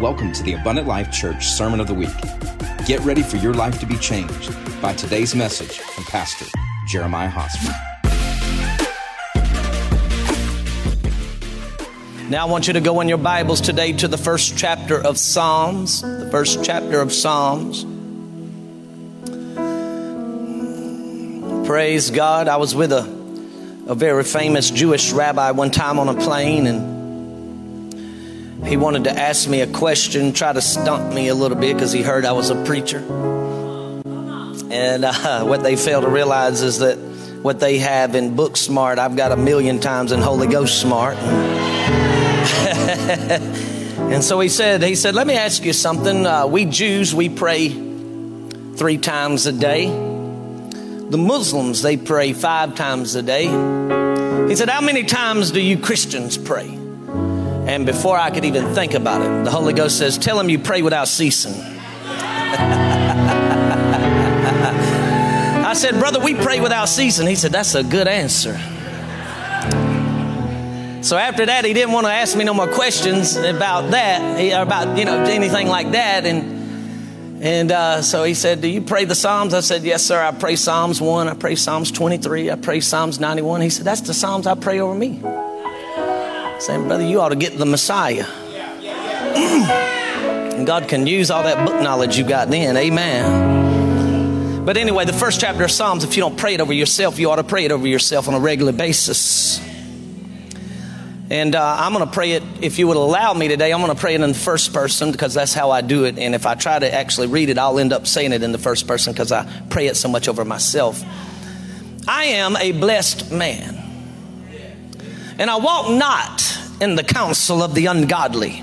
Welcome to the Abundant Life Church Sermon of the Week. Get ready for your life to be changed by today's message from Pastor Jeremiah Hosmer. Now, I want you to go in your Bibles today to the first chapter of Psalms. The first chapter of Psalms. Praise God. I was with a, a very famous Jewish rabbi one time on a plane, and he wanted to ask me a question, try to stump me a little bit because he heard I was a preacher. And uh, what they fail to realize is that what they have in book smart, I've got a million times in Holy Ghost smart. and so he said, he said, let me ask you something. Uh, we Jews, we pray three times a day. The Muslims, they pray five times a day. He said, how many times do you Christians pray? And before I could even think about it, the Holy Ghost says, Tell him you pray without ceasing. I said, Brother, we pray without ceasing. He said, That's a good answer. So after that, he didn't want to ask me no more questions about that, about you know anything like that, and and uh, so he said, "Do you pray the Psalms?" I said, "Yes, sir. I pray Psalms one. I pray Psalms twenty-three. I pray Psalms ninety-one." He said, "That's the Psalms I pray over me." Saying, Brother, you ought to get the Messiah. and God can use all that book knowledge you got then. Amen. But anyway, the first chapter of Psalms, if you don't pray it over yourself, you ought to pray it over yourself on a regular basis. And uh, I'm going to pray it, if you would allow me today, I'm going to pray it in the first person because that's how I do it. And if I try to actually read it, I'll end up saying it in the first person because I pray it so much over myself. I am a blessed man. And I walk not in the counsel of the ungodly,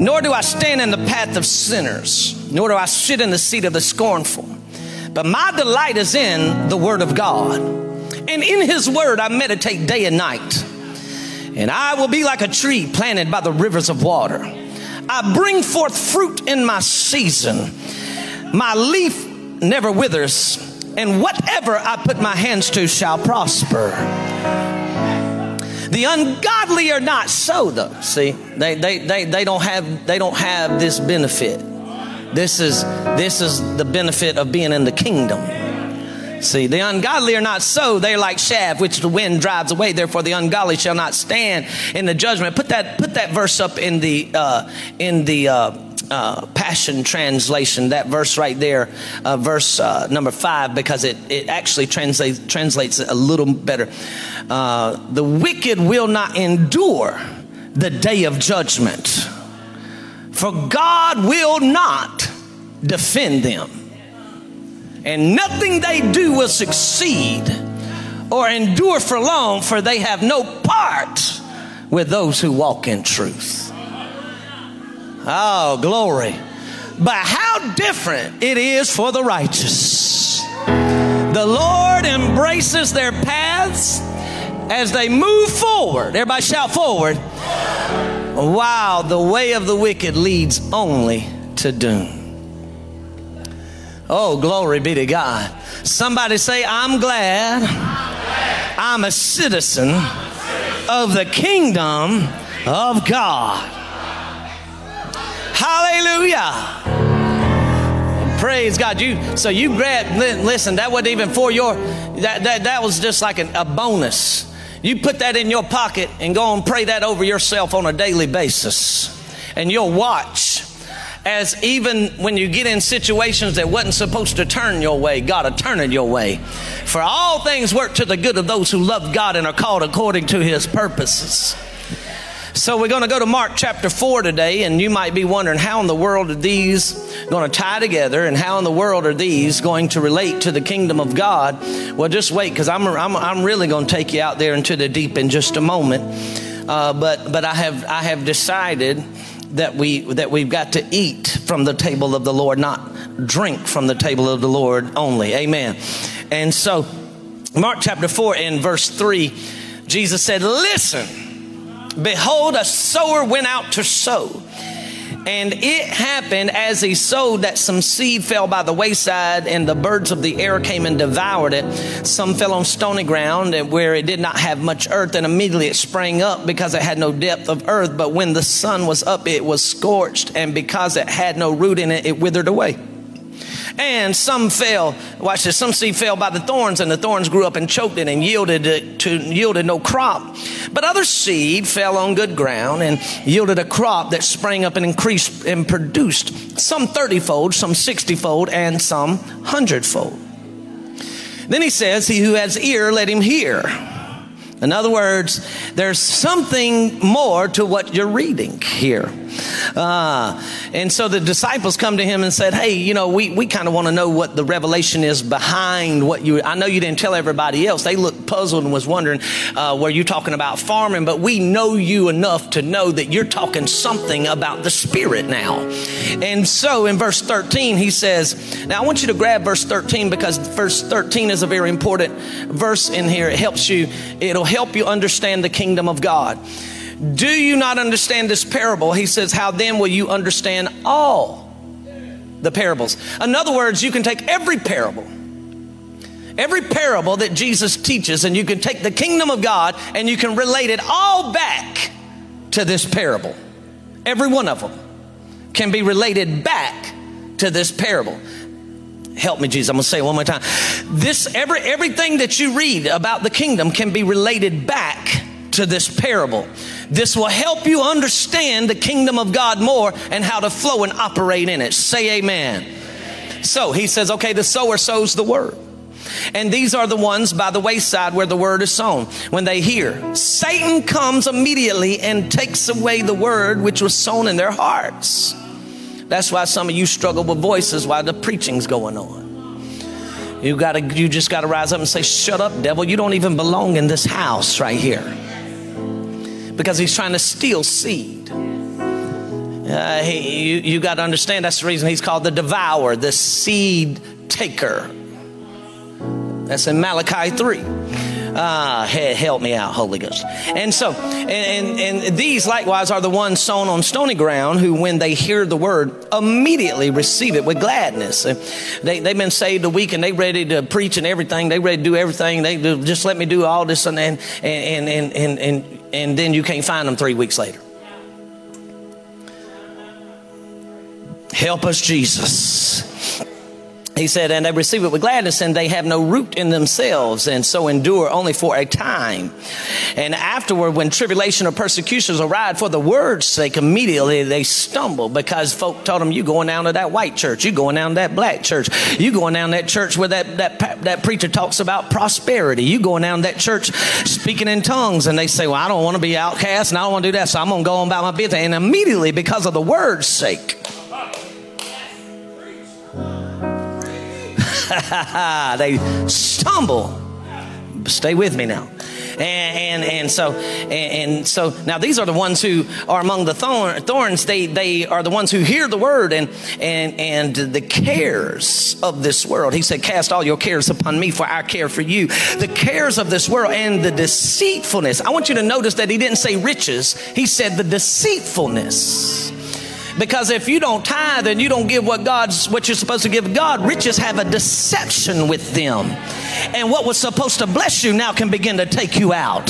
nor do I stand in the path of sinners, nor do I sit in the seat of the scornful. But my delight is in the Word of God. And in His Word I meditate day and night. And I will be like a tree planted by the rivers of water. I bring forth fruit in my season. My leaf never withers, and whatever I put my hands to shall prosper. The ungodly are not so though. See, they, they, they, they don't have they don't have this benefit. This is this is the benefit of being in the kingdom. See, the ungodly are not so. They're like chaff which the wind drives away. Therefore, the ungodly shall not stand in the judgment. Put that put that verse up in the uh, in the uh, uh, Passion Translation, that verse right there, uh, verse uh, number five, because it, it actually translates, translates a little better. Uh, the wicked will not endure the day of judgment, for God will not defend them. And nothing they do will succeed or endure for long, for they have no part with those who walk in truth. Oh, glory. But how different it is for the righteous. The Lord embraces their paths as they move forward. Everybody shout forward. Wow, the way of the wicked leads only to doom. Oh, glory be to God. Somebody say, I'm glad I'm a citizen of the kingdom of God. Hallelujah. Praise God. You so you grab listen, that wasn't even for your that that, that was just like an, a bonus. You put that in your pocket and go and pray that over yourself on a daily basis. And you'll watch as even when you get in situations that wasn't supposed to turn your way, God will turn it your way. For all things work to the good of those who love God and are called according to his purposes. So we're going to go to Mark chapter 4 today, and you might be wondering how in the world are these going to tie together and how in the world are these going to relate to the kingdom of God? Well, just wait because I'm, I'm, I'm really going to take you out there into the deep in just a moment. Uh, but but I have I have decided that we that we've got to eat from the table of the Lord, not drink from the table of the Lord only. Amen. And so, Mark chapter 4 and verse 3, Jesus said, Listen. Behold, a sower went out to sow. And it happened as he sowed that some seed fell by the wayside, and the birds of the air came and devoured it. Some fell on stony ground where it did not have much earth, and immediately it sprang up because it had no depth of earth. But when the sun was up, it was scorched, and because it had no root in it, it withered away. And some fell, watch this, some seed fell by the thorns, and the thorns grew up and choked it and yielded to yielded no crop. But other seed fell on good ground and yielded a crop that sprang up and increased and produced some thirtyfold, some sixtyfold, and some hundredfold. Then he says, He who has ear, let him hear. In other words, there's something more to what you're reading here. Uh, and so the disciples come to him and said, Hey, you know, we, we kind of want to know what the revelation is behind what you, I know you didn't tell everybody else. They looked puzzled and was wondering, uh, were you talking about farming? But we know you enough to know that you're talking something about the Spirit now. And so in verse 13, he says, Now I want you to grab verse 13 because verse 13 is a very important verse in here. It helps you, it'll help you understand the kingdom of God. Do you not understand this parable? He says, How then will you understand all the parables? In other words, you can take every parable, every parable that Jesus teaches, and you can take the kingdom of God and you can relate it all back to this parable. Every one of them can be related back to this parable. Help me, Jesus. I'm going to say it one more time. This every everything that you read about the kingdom can be related back to this parable. This will help you understand the kingdom of God more and how to flow and operate in it. Say amen. So he says, okay, the sower sows the word. And these are the ones by the wayside where the word is sown. When they hear, Satan comes immediately and takes away the word which was sown in their hearts. That's why some of you struggle with voices while the preaching's going on. You gotta, you just gotta rise up and say, "Shut up, devil! You don't even belong in this house right here." Because he's trying to steal seed. Uh, he, you, you got to understand that's the reason he's called the devourer, the seed taker. That's in Malachi 3. Ah, help me out, Holy Ghost. And so, and, and, and, these likewise are the ones sown on stony ground who, when they hear the word, immediately receive it with gladness. They, they've been saved a week and they ready to preach and everything. They ready to do everything. They do, just let me do all this and, and, and, and, and, and and then you can't find them three weeks later. Help us, Jesus. He said, and they receive it with gladness, and they have no root in themselves, and so endure only for a time. And afterward, when tribulation or persecutions arrive for the word's sake, immediately they stumble because folk told them, You going down to that white church, you going down to that black church, you going down that church where that, that, that preacher talks about prosperity, you going down that church speaking in tongues, and they say, Well, I don't want to be outcast, and I don't want to do that, so I'm going to go on about my business. And immediately, because of the word's sake, they stumble. Stay with me now. And, and, and so and, and, so now these are the ones who are among the thorn, thorns. They they are the ones who hear the word and and and the cares of this world. He said cast all your cares upon me for I care for you. The cares of this world and the deceitfulness. I want you to notice that he didn't say riches. He said the deceitfulness because if you don't tithe and you don't give what God's what you're supposed to give God, riches have a deception with them. And what was supposed to bless you now can begin to take you out.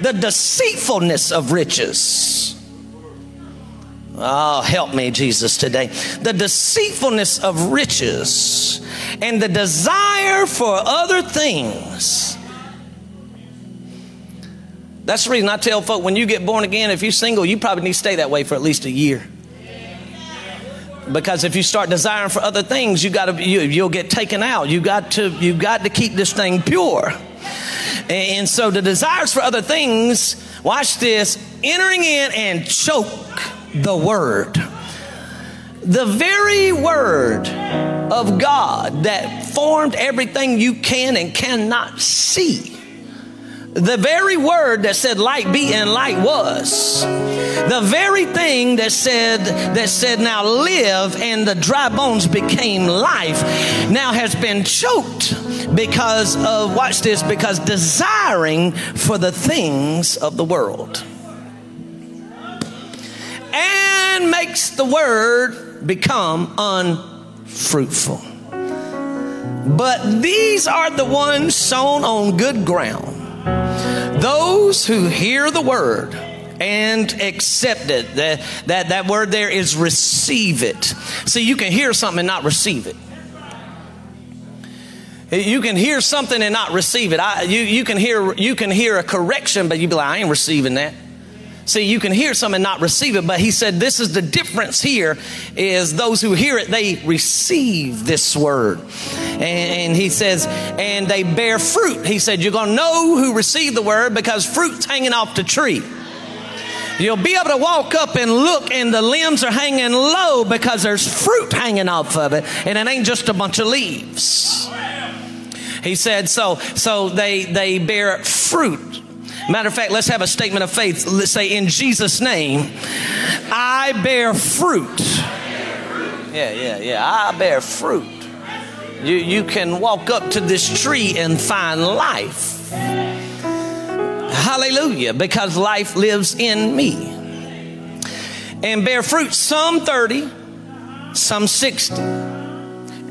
The deceitfulness of riches. Oh, help me, Jesus, today. The deceitfulness of riches and the desire for other things. That's the reason I tell folk when you get born again, if you're single, you probably need to stay that way for at least a year because if you start desiring for other things you got to you, you'll get taken out. You got to you got to keep this thing pure. And so the desires for other things watch this entering in and choke the word. The very word of god that formed everything you can and cannot see the very word that said light be and light was the very thing that said that said now live and the dry bones became life now has been choked because of watch this because desiring for the things of the world and makes the word become unfruitful. But these are the ones sown on good ground. Those who hear the word and accept it. That, that, that word there is receive it. See, you can hear something and not receive it. You can hear something and not receive it. I, you, you, can hear, you can hear a correction, but you be like, I ain't receiving that. See, you can hear some and not receive it, but he said this is the difference here is those who hear it, they receive this word. And, and he says, and they bear fruit. He said, you're going to know who received the word because fruit's hanging off the tree. You'll be able to walk up and look, and the limbs are hanging low because there's fruit hanging off of it, and it ain't just a bunch of leaves. He said, so, so they, they bear fruit. Matter of fact, let's have a statement of faith. Let's say, in Jesus' name, I bear fruit. Yeah, yeah, yeah. I bear fruit. You, you can walk up to this tree and find life. Hallelujah, because life lives in me. And bear fruit, some 30, some 60,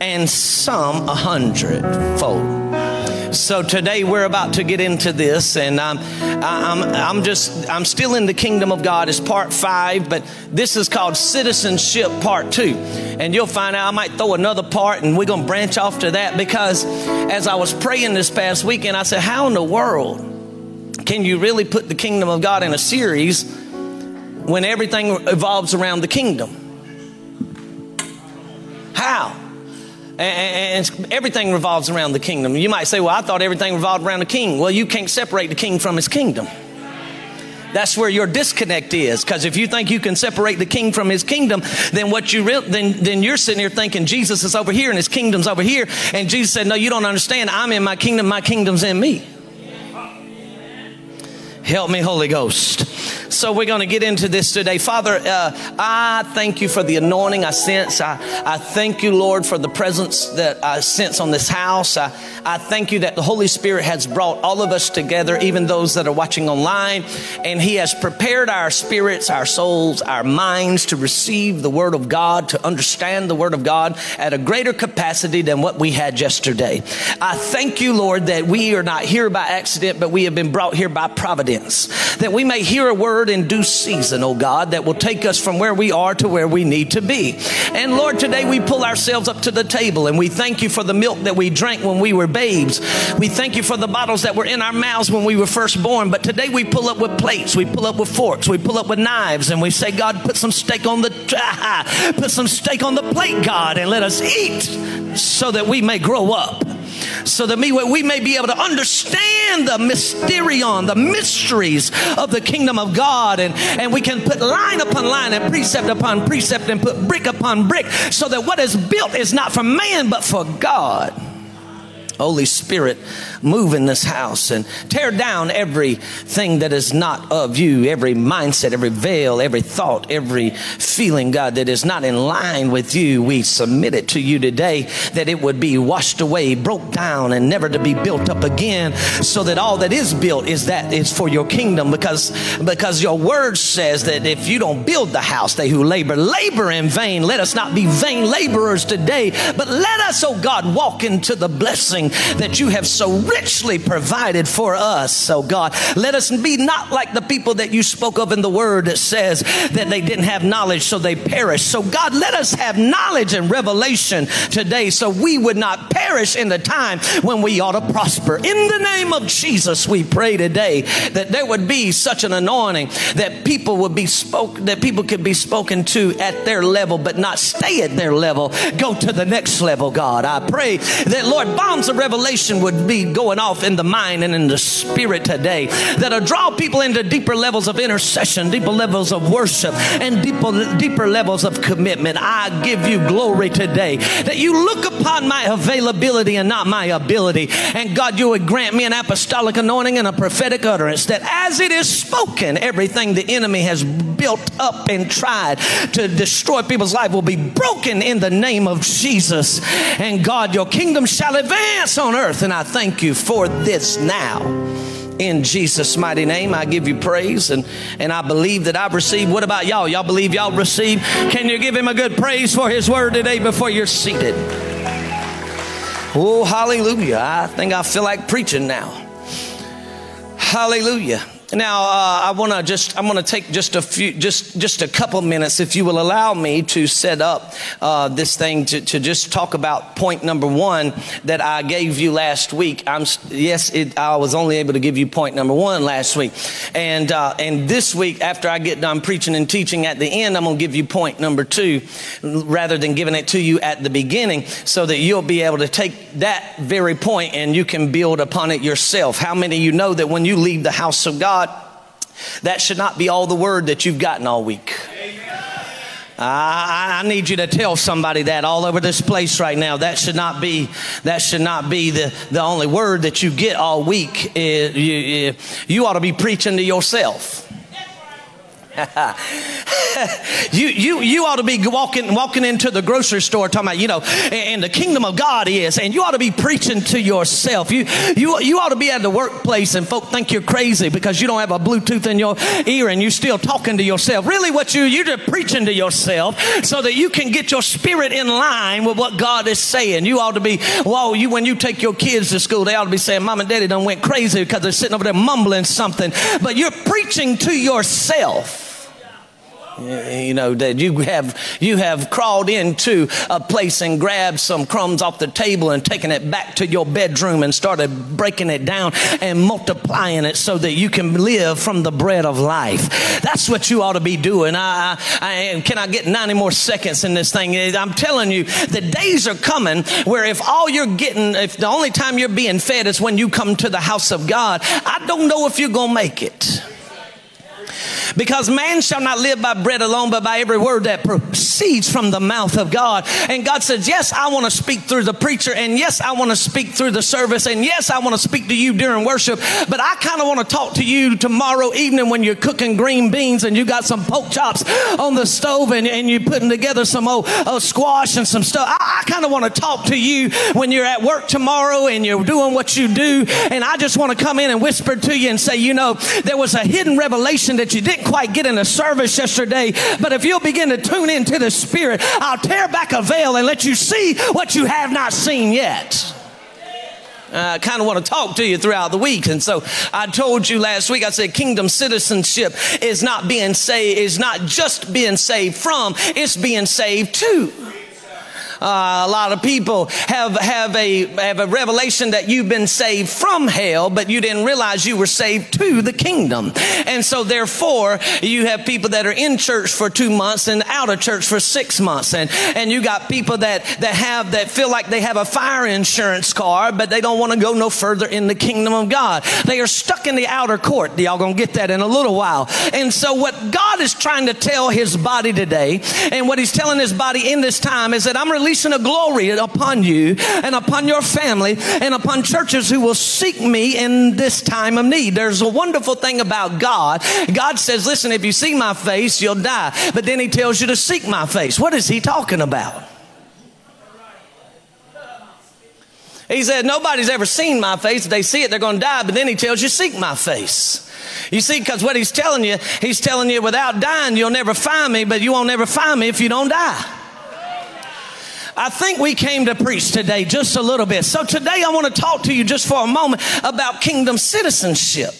and some a hundredfold. So today we're about to get into this, and I'm, I'm, I'm just, I'm still in the kingdom of God. It's part five, but this is called citizenship part two. And you'll find out I might throw another part, and we're going to branch off to that because as I was praying this past weekend, I said, How in the world can you really put the kingdom of God in a series when everything evolves around the kingdom? How? And, everything revolves around the kingdom. You might say, Well, I thought everything revolved around the king. Well, you can't separate the king from his kingdom. That's where your disconnect is. Because if you think you can separate the king from his kingdom, then what you re- then then you're sitting here thinking Jesus is over here and his kingdom's over here. And Jesus said, No, you don't understand. I'm in my kingdom, my kingdom's in me. Help me, Holy Ghost. So we're going to get into this today. Father, uh, I thank you for the anointing I sense. I, I thank you, Lord, for the presence that I sense on this house. I, I thank you that the Holy Spirit has brought all of us together, even those that are watching online, and He has prepared our spirits, our souls, our minds to receive the Word of God, to understand the Word of God at a greater capacity than what we had yesterday. I thank you, Lord, that we are not here by accident, but we have been brought here by providence, that we may hear a word in due season, oh God, that will take us from where we are to where we need to be. And Lord, today we pull ourselves up to the table and we thank you for the milk that we drank when we were babes. We thank you for the bottles that were in our mouths when we were first born. But today we pull up with plates, we pull up with forks, we pull up with knives, and we say, God, put some steak on the put some steak on the plate, God, and let us eat so that we may grow up so that we, may be able to understand the mysterion, the mysteries of the kingdom of God. And, and we can put line upon line and precept upon precept and put brick upon brick so that what is built is not for man but for God. Holy Spirit, move in this house and tear down everything that is not of you, every mindset, every veil, every thought, every feeling, God, that is not in line with you. We submit it to you today that it would be washed away, broke down, and never to be built up again, so that all that is built is that is for your kingdom because, because your word says that if you don't build the house, they who labor, labor in vain. Let us not be vain laborers today, but let us, oh God, walk into the blessing that you have so richly provided for us. Oh God, let us be not like the people that you spoke of in the word that says that they didn't have knowledge, so they perished. So God, let us have knowledge and revelation today so we would not perish in the time when we ought to prosper. In the name of Jesus, we pray today that there would be such an anointing that people would be spoken, that people could be spoken to at their level, but not stay at their level. Go to the next level, God. I pray that, Lord, bombs of revelation would be going off in the mind and in the spirit today that'll draw people into deeper levels of intercession, deeper levels of worship, and deeper, deeper levels of commitment. I give you glory today that you look upon my availability and not my ability. And God, you would grant me an apostolic anointing and a prophetic utterance that as it is spoken, everything the enemy has built up and tried to destroy people's life will be broken in the name of Jesus. And God, your kingdom shall advance on earth. And I thank you for this now. In Jesus' mighty name, I give you praise and, and I believe that I've received. What about y'all? Y'all believe y'all received? Can you give him a good praise for his word today before you're seated? Oh, hallelujah. I think I feel like preaching now. Hallelujah. Now, uh, I want to just, I'm going to take just a few, just, just a couple minutes, if you will allow me to set up uh, this thing to, to just talk about point number one that I gave you last week. I'm, yes, it, I was only able to give you point number one last week. And, uh, and this week, after I get done preaching and teaching at the end, I'm going to give you point number two rather than giving it to you at the beginning so that you'll be able to take that very point and you can build upon it yourself. How many of you know that when you leave the house of God, that should not be all the word that you've gotten all week. I, I, need you to tell somebody that all over this place right now. That should not be that should not be the, the only word that you get all week. Eh, you, you, you ought to be preaching to yourself. you, you, you ought to be walking, walking into the grocery store talking about, you know, and the kingdom of God is, and you ought to be preaching to yourself. You, you, you ought to be at the workplace and folk think you're crazy because you don't have a Bluetooth in your ear and you're still talking to yourself. Really what you, you're just preaching to yourself so that you can get your spirit in line with what God is saying. You ought to be, well, you, when you take your kids to school, they ought to be saying, mom and daddy done went crazy because they're sitting over there mumbling something. But you're preaching to yourself. You know that you have you have crawled into a place and grabbed some crumbs off the table and taken it back to your bedroom and started breaking it down and multiplying it so that you can live from the bread of life. That's what you ought to be doing. I, I, I can I get 90 more seconds in this thing? I'm telling you, the days are coming where if all you're getting, if the only time you're being fed is when you come to the house of God, I don't know if you're gonna make it. Because man shall not live by bread alone, but by every word that proceeds from the mouth of God. And God says, Yes, I want to speak through the preacher, and yes, I want to speak through the service, and yes, I want to speak to you during worship, but I kind of want to talk to you tomorrow evening when you're cooking green beans and you got some pork chops on the stove and, and you're putting together some old, old squash and some stuff. I, I kind of want to talk to you when you're at work tomorrow and you're doing what you do, and I just want to come in and whisper to you and say, You know, there was a hidden revelation that you didn't quite get in a service yesterday, but if you'll begin to tune into the Spirit, I'll tear back a veil and let you see what you have not seen yet. Uh, I kind of want to talk to you throughout the week. And so I told you last week, I said kingdom citizenship is not being saved, is not just being saved from, it's being saved to. Uh, a lot of people have, have, a, have a revelation that you've been saved from hell, but you didn't realize you were saved to the kingdom. And so therefore, you have people that are in church for two months and out of church for six months. And, and you got people that, that have, that feel like they have a fire insurance card, but they don't want to go no further in the kingdom of God. They are stuck in the outer court. Y'all gonna get that in a little while. And so what God is trying to tell his body today, and what he's telling his body in this time is that I'm releasing releasing a glory upon you and upon your family and upon churches who will seek me in this time of need. There's a wonderful thing about God. God says, listen, if you see my face, you'll die. But then he tells you to seek my face. What is he talking about? He said, Nobody's ever seen my face. If they see it, they're going to die. But then he tells you, Seek my face. You see, because what he's telling you, he's telling you, without dying, you'll never find me, but you won't never find me if you don't die. I think we came to preach today just a little bit. So today I want to talk to you just for a moment about kingdom citizenship.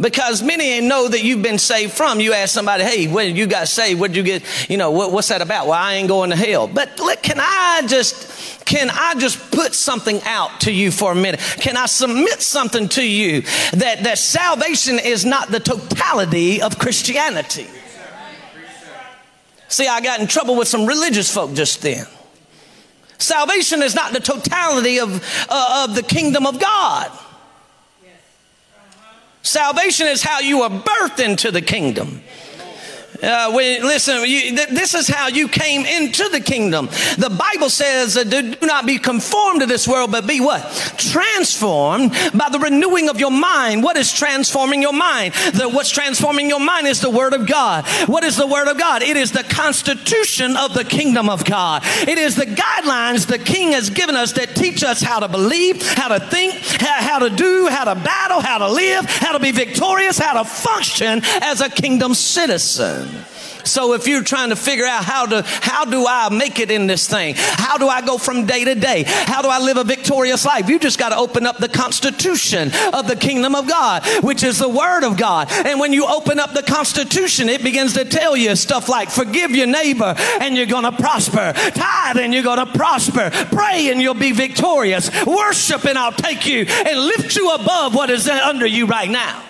Because many know that you've been saved from. You ask somebody, hey, when you got saved, what did you get? You know, what, what's that about? Well, I ain't going to hell. But look, can I just, can I just put something out to you for a minute? Can I submit something to you that, that salvation is not the totality of Christianity? See, I got in trouble with some religious folk just then. Salvation is not the totality of, uh, of the kingdom of God. Salvation is how you are birthed into the kingdom. Uh, when, listen, you, th- this is how you came into the kingdom. The Bible says, uh, do, do not be conformed to this world, but be what? Transformed by the renewing of your mind. What is transforming your mind? The, what's transforming your mind is the Word of God. What is the Word of God? It is the constitution of the kingdom of God. It is the guidelines the King has given us that teach us how to believe, how to think, how, how to do, how to battle, how to live, how to be victorious, how to function as a kingdom citizen. So if you're trying to figure out how to how do I make it in this thing? How do I go from day to day? How do I live a victorious life? You just got to open up the constitution of the kingdom of God, which is the word of God. And when you open up the constitution, it begins to tell you stuff like forgive your neighbor and you're going to prosper. Tithe and you're going to prosper. Pray and you'll be victorious. Worship and I'll take you and lift you above what is under you right now.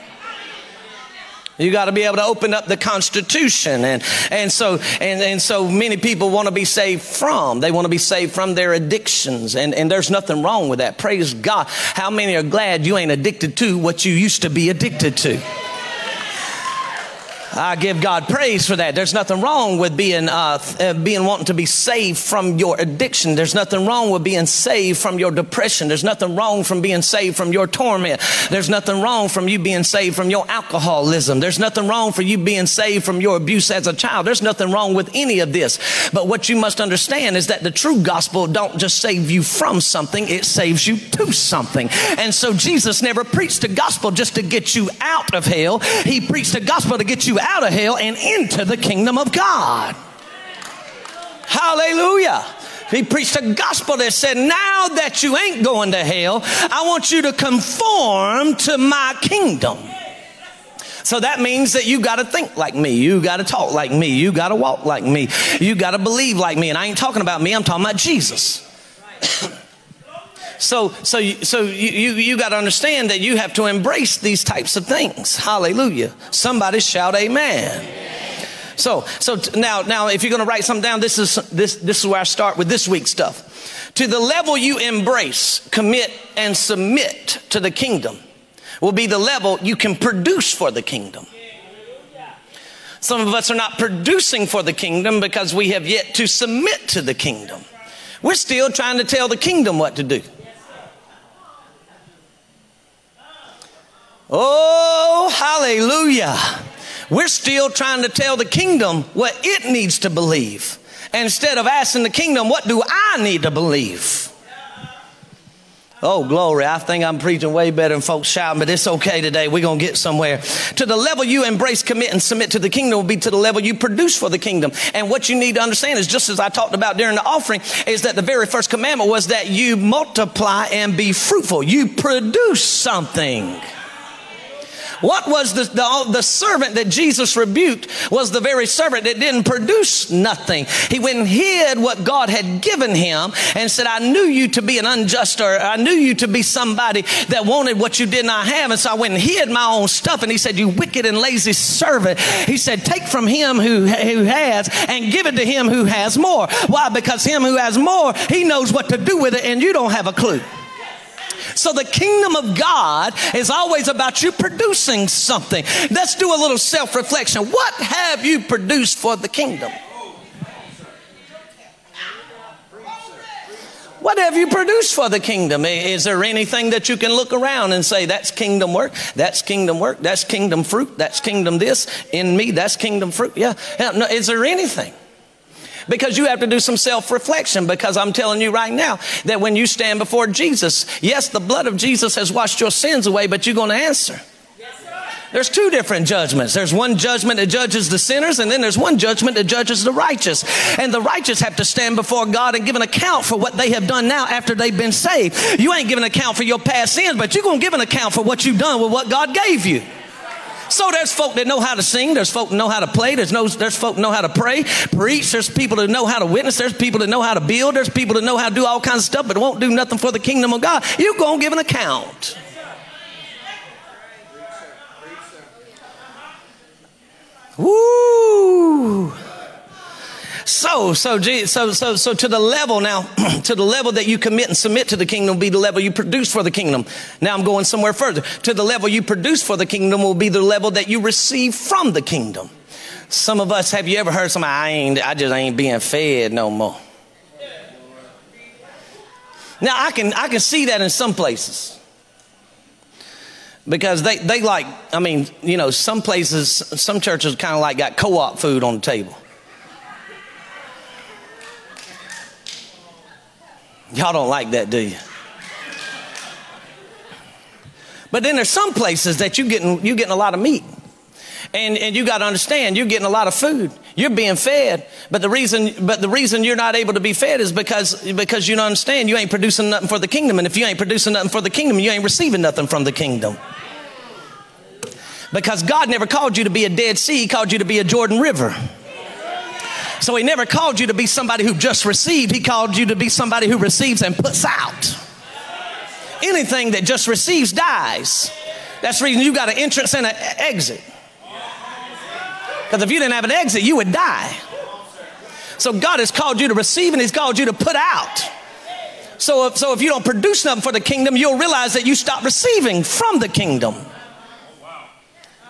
You got to be able to open up the Constitution. And, and, so, and, and so many people want to be saved from. They want to be saved from their addictions. And, and there's nothing wrong with that. Praise God. How many are glad you ain't addicted to what you used to be addicted to? I give God praise for that. There's nothing wrong with being uh, uh, being wanting to be saved from your addiction. There's nothing wrong with being saved from your depression. There's nothing wrong from being saved from your torment. There's nothing wrong from you being saved from your alcoholism. There's nothing wrong for you being saved from your abuse as a child. There's nothing wrong with any of this. But what you must understand is that the true gospel don't just save you from something, it saves you to something. And so Jesus never preached the gospel just to get you out of hell. He preached the gospel to get you of hell and into the kingdom of God. Hallelujah. He preached a gospel that said, now that you ain't going to hell, I want you to conform to my kingdom. So that means that you got to think like me. You got to talk like me. You got to walk like me. You got to believe like me. And I ain't talking about me, I'm talking about Jesus. So, so, so you, you, you got to understand that you have to embrace these types of things. Hallelujah. Somebody shout amen. So, so now, now, if you're going to write something down, this is, this, this is where I start with this week's stuff. To the level you embrace, commit, and submit to the kingdom will be the level you can produce for the kingdom. Some of us are not producing for the kingdom because we have yet to submit to the kingdom. We're still trying to tell the kingdom what to do. Oh, hallelujah. We're still trying to tell the kingdom what it needs to believe instead of asking the kingdom, what do I need to believe? Oh, glory. I think I'm preaching way better than folks shouting, but it's okay today. We're going to get somewhere. To the level you embrace, commit, and submit to the kingdom will be to the level you produce for the kingdom. And what you need to understand is just as I talked about during the offering, is that the very first commandment was that you multiply and be fruitful. You produce something. What was the, the, the, servant that Jesus rebuked was the very servant that didn't produce nothing. He went and hid what God had given him and said, I knew you to be an unjust or I knew you to be somebody that wanted what you did not have. And so I went and hid my own stuff. And he said, you wicked and lazy servant. He said, take from him who, who has and give it to him who has more. Why? Because him who has more, he knows what to do with it and you don't have a clue. So the kingdom of God is always about you producing something. Let's do a little self reflection. What have you produced for the kingdom? What have you produced for the kingdom? Is there anything that you can look around and say, that's kingdom work, that's kingdom work, that's kingdom fruit, that's kingdom this, in me, that's kingdom fruit? Yeah. Is there anything? Because you have to do some self reflection. Because I'm telling you right now that when you stand before Jesus, yes, the blood of Jesus has washed your sins away, but you're going to answer. There's two different judgments. There's one judgment that judges the sinners, and then there's one judgment that judges the righteous. And the righteous have to stand before God and give an account for what they have done now after they've been saved. You ain't giving an account for your past sins, but you're going to give an account for what you've done with what God gave you. So there's folk that know how to sing. There's folk that know how to play. There's, no, there's folk that know how to pray, preach. There's people that know how to witness. There's people that know how to build. There's people that know how to do all kinds of stuff, but won't do nothing for the kingdom of God. You're going to give an account. Woo! So, so, so, so, so to the level now, to the level that you commit and submit to the kingdom will be the level you produce for the kingdom. Now I'm going somewhere further. To the level you produce for the kingdom will be the level that you receive from the kingdom. Some of us, have you ever heard somebody, I ain't, I just ain't being fed no more. Now I can I can see that in some places. Because they, they like, I mean, you know, some places, some churches kind of like got co op food on the table. Y'all don't like that, do you? But then there's some places that you getting you getting a lot of meat. And, and you got to understand, you're getting a lot of food. You're being fed. But the reason, but the reason you're not able to be fed is because, because you don't understand you ain't producing nothing for the kingdom. And if you ain't producing nothing for the kingdom, you ain't receiving nothing from the kingdom. Because God never called you to be a Dead Sea, He called you to be a Jordan River. So He never called you to be somebody who just received, He called you to be somebody who receives and puts out. Anything that just receives dies. That's the reason you got an entrance and an exit. Because if you didn't have an exit, you would die. So God has called you to receive and He's called you to put out. So if, so if you don't produce nothing for the kingdom, you'll realize that you stop receiving from the kingdom.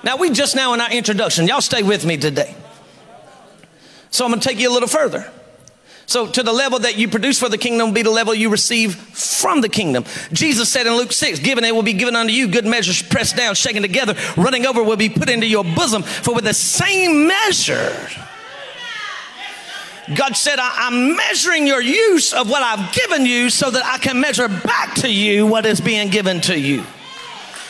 Now, we just now in our introduction, y'all stay with me today. So I'm going to take you a little further. So, to the level that you produce for the kingdom will be the level you receive from the kingdom. Jesus said in Luke 6, Given it will be given unto you, good measures pressed down, shaken together, running over will be put into your bosom. For with the same measure, God said, I'm measuring your use of what I've given you so that I can measure back to you what is being given to you.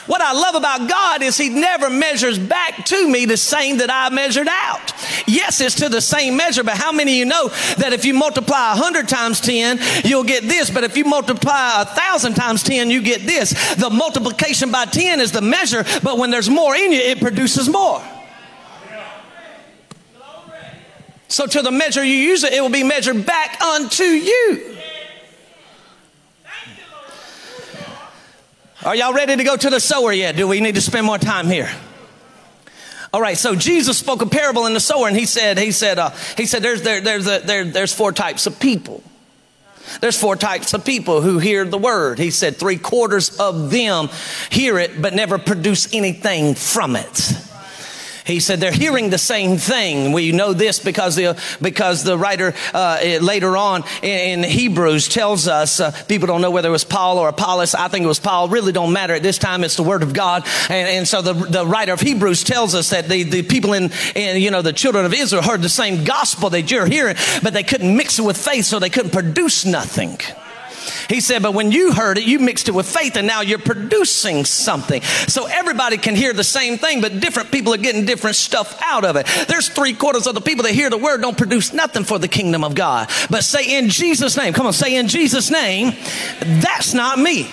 What I love about God is He never measures back to me the same that I measured out. Yes, it's to the same measure, but how many of you know that if you multiply a hundred times 10, you'll get this, but if you multiply a thousand times 10, you get this. The multiplication by 10 is the measure, but when there's more in you, it produces more. So to the measure you use it, it will be measured back unto you. Are y'all ready to go to the sower yet? Do we need to spend more time here? All right, so Jesus spoke a parable in the sower, and he said, he said, uh, he said, there's there, there's a, there, there's four types of people. There's four types of people who hear the word. He said three quarters of them hear it, but never produce anything from it. He said they're hearing the same thing. We know this because the, because the writer uh, later on in, in, Hebrews tells us, uh, people don't know whether it was Paul or Apollos. I think it was Paul. Really don't matter. At this time, it's the word of God. And, and so the, the writer of Hebrews tells us that the, the people in, in, you know, the children of Israel heard the same gospel that you're hearing, but they couldn't mix it with faith, so they couldn't produce nothing. He said, but when you heard it, you mixed it with faith and now you're producing something. So everybody can hear the same thing, but different people are getting different stuff out of it. There's three quarters of the people that hear the word don't produce nothing for the kingdom of God. But say in Jesus' name, come on, say in Jesus' name, that's not me.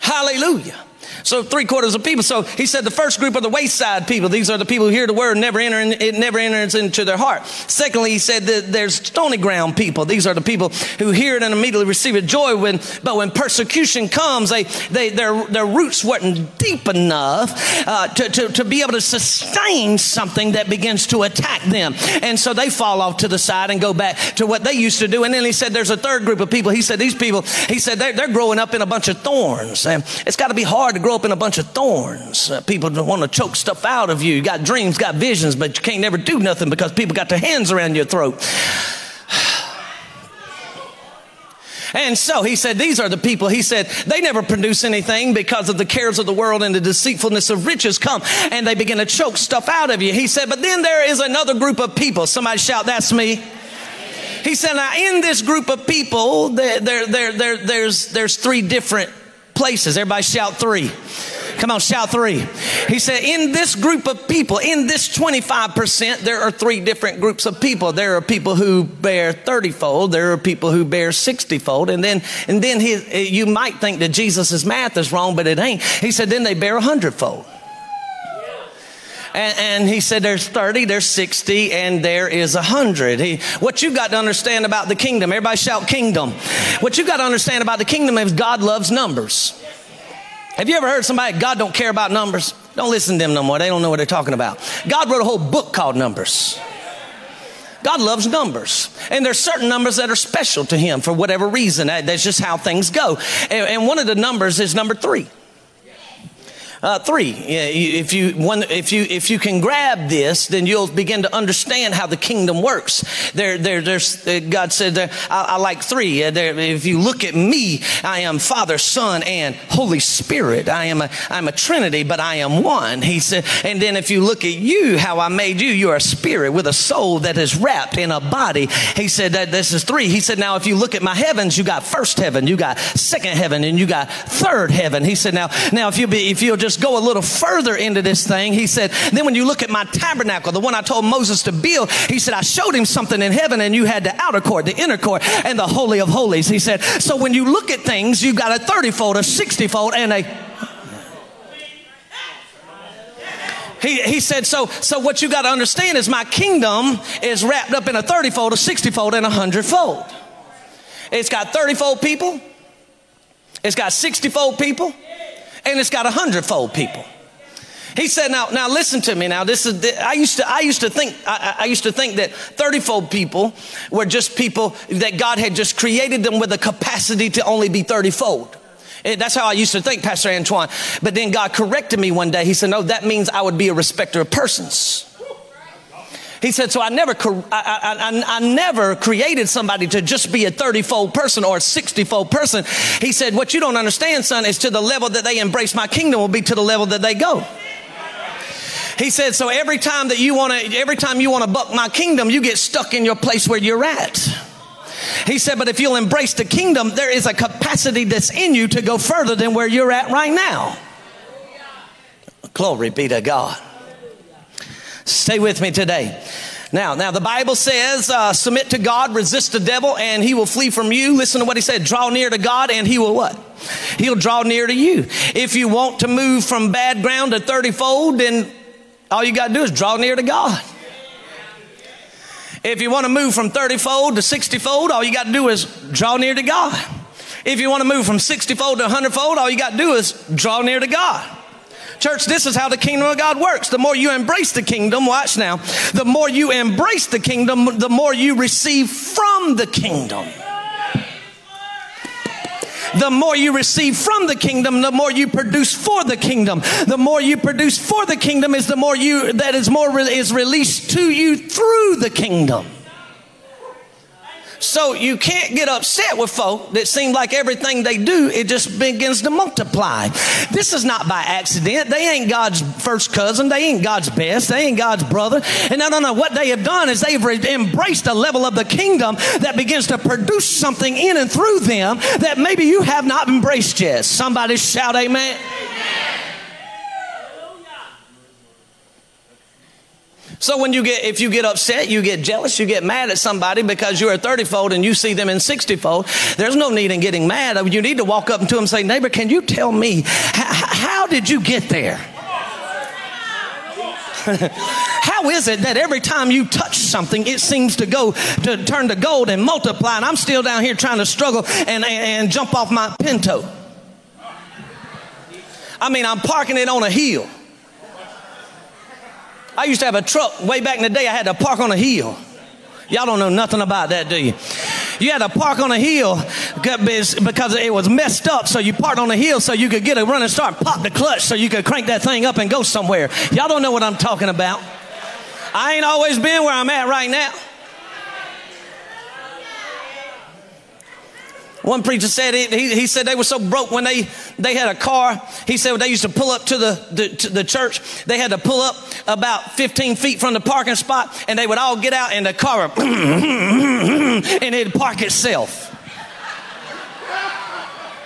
Hallelujah. So three quarters of people. So he said the first group are the wayside people. These are the people who hear the word and never enter in, it never enters into their heart. Secondly, he said that there's stony ground people. These are the people who hear it and immediately receive it joy when, but when persecution comes, they, they, their, their roots weren't deep enough uh, to, to, to be able to sustain something that begins to attack them. And so they fall off to the side and go back to what they used to do. And then he said there's a third group of people. He said these people, he said they're, they're growing up in a bunch of thorns. And it's got to be hard to grow up in a bunch of thorns. Uh, people want to choke stuff out of you. You got dreams, got visions, but you can't never do nothing because people got their hands around your throat. And so he said, These are the people. He said, They never produce anything because of the cares of the world and the deceitfulness of riches come and they begin to choke stuff out of you. He said, But then there is another group of people. Somebody shout, That's me. He said, Now in this group of people, there, there, there, there there's, there's three different places. Everybody shout three. Come on, shout three. He said, in this group of people, in this 25%, there are three different groups of people. There are people who bear 30 fold. There are people who bear 60 fold. And then, and then he, you might think that Jesus' math is wrong, but it ain't. He said, then they bear 100 fold. And, and, he said there's 30, there's 60, and there is 100. He, what you got to understand about the kingdom, everybody shout kingdom. What you got to understand about the kingdom is God loves numbers. Have you ever heard somebody, God don't care about numbers? Don't listen to them no more. They don't know what they're talking about. God wrote a whole book called Numbers. God loves numbers. And there's certain numbers that are special to him for whatever reason. That's just how things go. And, and one of the numbers is number three. Uh, three. If you one, if you if you can grab this, then you'll begin to understand how the kingdom works. There, there, there's uh, God said. There, I, I, like three. Uh, there, if you look at me, I am Father, Son, and Holy Spirit. I am a I'm a Trinity, but I am one. He said. And then if you look at you, how I made you, you're a spirit with a soul that is wrapped in a body. He said that this is three. He said now if you look at my heavens, you got first heaven, you got second heaven, and you got third heaven. He said now now if you be if you'll just just go a little further into this thing, he said, then when you look at my tabernacle, the one I told Moses to build, he said, I showed him something in heaven and you had the outer court, the inner court, and the holy of holies. He said, so when you look at things, you've got a 30 fold, a 60 fold, and a he, he said, so, so what you got to understand is my kingdom is wrapped up in a 30 fold, a 60 fold, and a 100 fold. It's got 30 fold people. It's got 60 fold people and it's got a hundredfold people. He said, "Now, now listen to me. Now, this is I used to I used to think I, I used to think that thirtyfold people were just people that God had just created them with a capacity to only be thirtyfold. Eh, that's how I used to think, Pastor Antoine. But then God corrected me one day. He said, "No, that means I would be a respecter of persons." He said, so I never, I, I, I, never created somebody to just be a 30 fold person or a 60 fold person. He said, what you don't understand, son, is to the level that they embrace my kingdom will be to the level that they go. He said, so every time that you want to, every time you want to buck my kingdom, you get stuck in your place where you're at. He said, but if you'll embrace the kingdom, there is a capacity that's in you to go further than where you're at right now. Glory be to God. Stay with me today. Now, now the Bible says, uh, submit to God, resist the devil, and he will flee from you. Listen to what he said: draw near to God, and he will what? He'll draw near to you. If you want to move from bad ground to thirtyfold, then all you got to do is draw near to God. If you want to move from thirtyfold to sixtyfold, all you got to do is draw near to God. If you want to move from sixtyfold to hundredfold, all you got to do is draw near to God. Church, this is how the kingdom of God works. The more you embrace the kingdom, watch now, the more you embrace the kingdom, the more you receive from the kingdom. The more you receive from the kingdom, the more you produce for the kingdom. The more you produce for the kingdom is the more you that is more is released to you through the kingdom. So you can't get upset with folk that seem like everything they do, it just begins to multiply. This is not by accident. They ain't God's first cousin. They ain't God's best. They ain't God's brother. And no, no, no. What they have done is they've embraced a level of the kingdom that begins to produce something in and through them that maybe you have not embraced yet. Somebody shout amen. amen. So when you get, if you get upset, you get jealous, you get mad at somebody because you're a 30 fold and you see them in 60 fold, there's no need in getting mad. You need to walk up to them and say, neighbor, can you tell me, how did you get there? How is it that every time you touch something, it seems to go to turn to gold and multiply? And I'm still down here trying to struggle and, and, and jump off my pinto. I mean, I'm parking it on a hill. I used to have a truck way back in the day. I had to park on a hill. Y'all don't know nothing about that, do you? You had to park on a hill because it was messed up. So you parked on a hill so you could get a running start, pop the clutch so you could crank that thing up and go somewhere. Y'all don't know what I'm talking about. I ain't always been where I'm at right now. One preacher said he, he, said they were so broke when they, they had a car. He said they used to pull up to the, the, to the church. They had to pull up about 15 feet from the parking spot and they would all get out in the car and it'd park itself.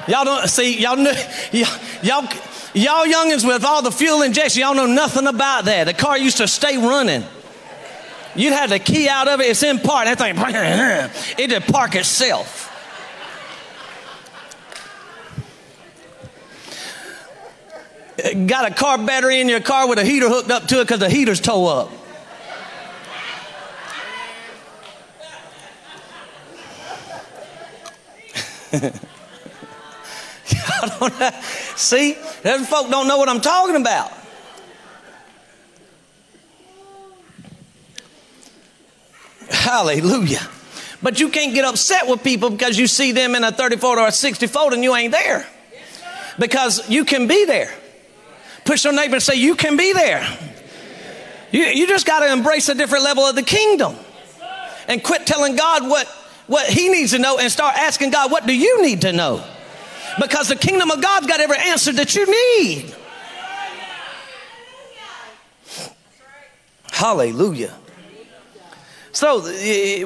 Y'all don't see, y'all know, y'all, y'all youngins with all the fuel injection, y'all know nothing about that. The car used to stay running. You'd have the key out of it, it's in park, that thing, it'd park itself. Got a car battery in your car with a heater hooked up to it because the heater's toe up. See, them folk don't know what I'm talking about. Hallelujah. But you can't get upset with people because you see them in a 30 fold or a 60 fold and you ain't there. Because you can be there. Push your neighbor and say, You can be there. You, you just got to embrace a different level of the kingdom and quit telling God what, what He needs to know and start asking God, What do you need to know? Because the kingdom of God's got every answer that you need. Hallelujah. So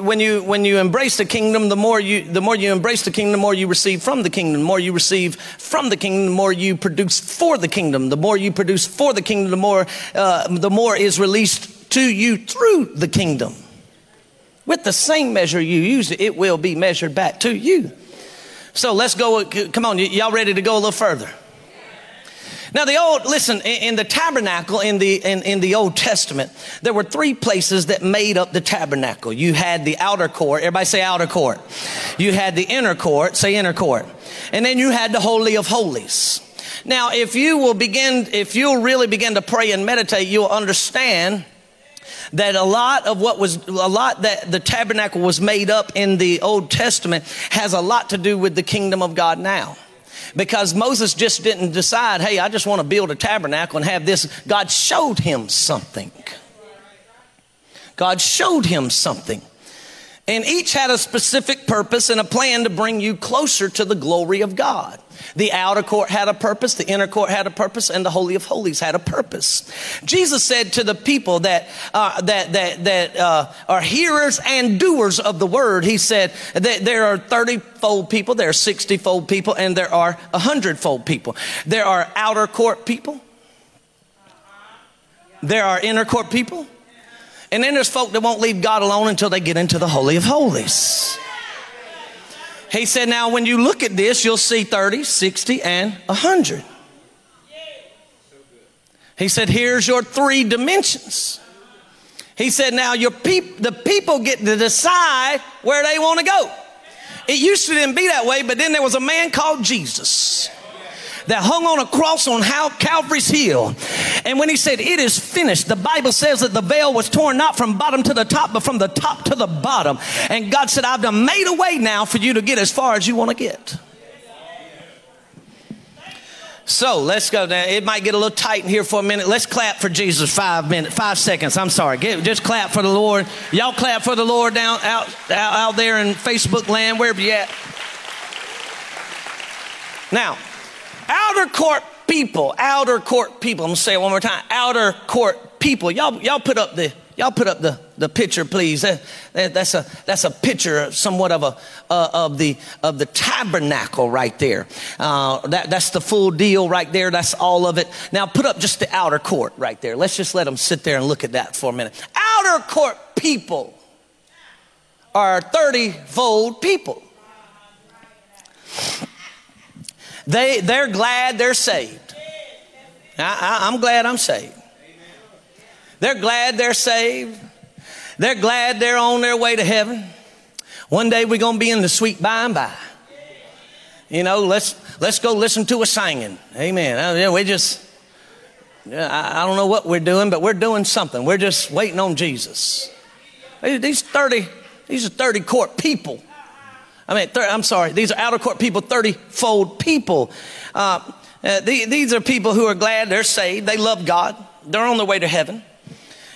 when you when you embrace the kingdom, the more you the more you embrace the kingdom, the more you receive from the kingdom. The more you receive from the kingdom, the more you produce for the kingdom. The more you produce for the kingdom, the more uh, the more is released to you through the kingdom. With the same measure you use, it will be measured back to you. So let's go. Come on, y'all ready to go a little further? Now, the old, listen, in, the tabernacle in the, in, in the Old Testament, there were three places that made up the tabernacle. You had the outer court, everybody say outer court. You had the inner court, say inner court. And then you had the Holy of Holies. Now, if you will begin, if you'll really begin to pray and meditate, you'll understand that a lot of what was a lot that the tabernacle was made up in the Old Testament has a lot to do with the kingdom of God now because Moses just didn't decide, hey, I just want to build a tabernacle and have this. God showed him something. God showed him something. And each had a specific purpose and a plan to bring you closer to the glory of God. The outer court had a purpose, the inner court had a purpose, and the Holy of Holies had a purpose. Jesus said to the people that, uh, that, that, that uh, are hearers and doers of the word, He said that there are 30 fold people, there are 60 fold people, and there are 100 fold people. There are outer court people, there are inner court people, and then there's folk that won't leave God alone until they get into the Holy of Holies. He said, Now, when you look at this, you'll see 30, 60, and 100. He said, Here's your three dimensions. He said, Now, your peop- the people get to decide where they want to go. It used to didn't be that way, but then there was a man called Jesus that hung on a cross on Calvary's hill. And when he said, It is finished, the Bible says that the veil was torn not from bottom to the top, but from the top to the bottom. And God said, I've made a way now for you to get as far as you want to get. So let's go down. It might get a little tight in here for a minute. Let's clap for Jesus five minutes, five seconds. I'm sorry. Get, just clap for the Lord. Y'all clap for the Lord down out, out, out there in Facebook land, wherever you at. Now, Outer court people, outer court people. I'm gonna say it one more time. Outer court people. Y'all, y'all put up the y'all put up the, the picture, please. That, that, that's a that's a picture, somewhat of a uh, of the of the tabernacle right there. Uh, that that's the full deal right there. That's all of it. Now put up just the outer court right there. Let's just let them sit there and look at that for a minute. Outer court people are thirty fold people. They, they're glad they're saved. I, I'm glad I'm saved. They're glad they're saved. They're glad they're on their way to heaven. One day we're going to be in the sweet by and by. You know, let's let's go listen to a singing. Amen. Uh, we just, I don't know what we're doing, but we're doing something. We're just waiting on Jesus. These 30, these are 30 court people I mean, i I'm sorry, these are outer court people, 30 fold people. Uh, uh, the, these are people who are glad they're saved, they love God, they're on their way to heaven.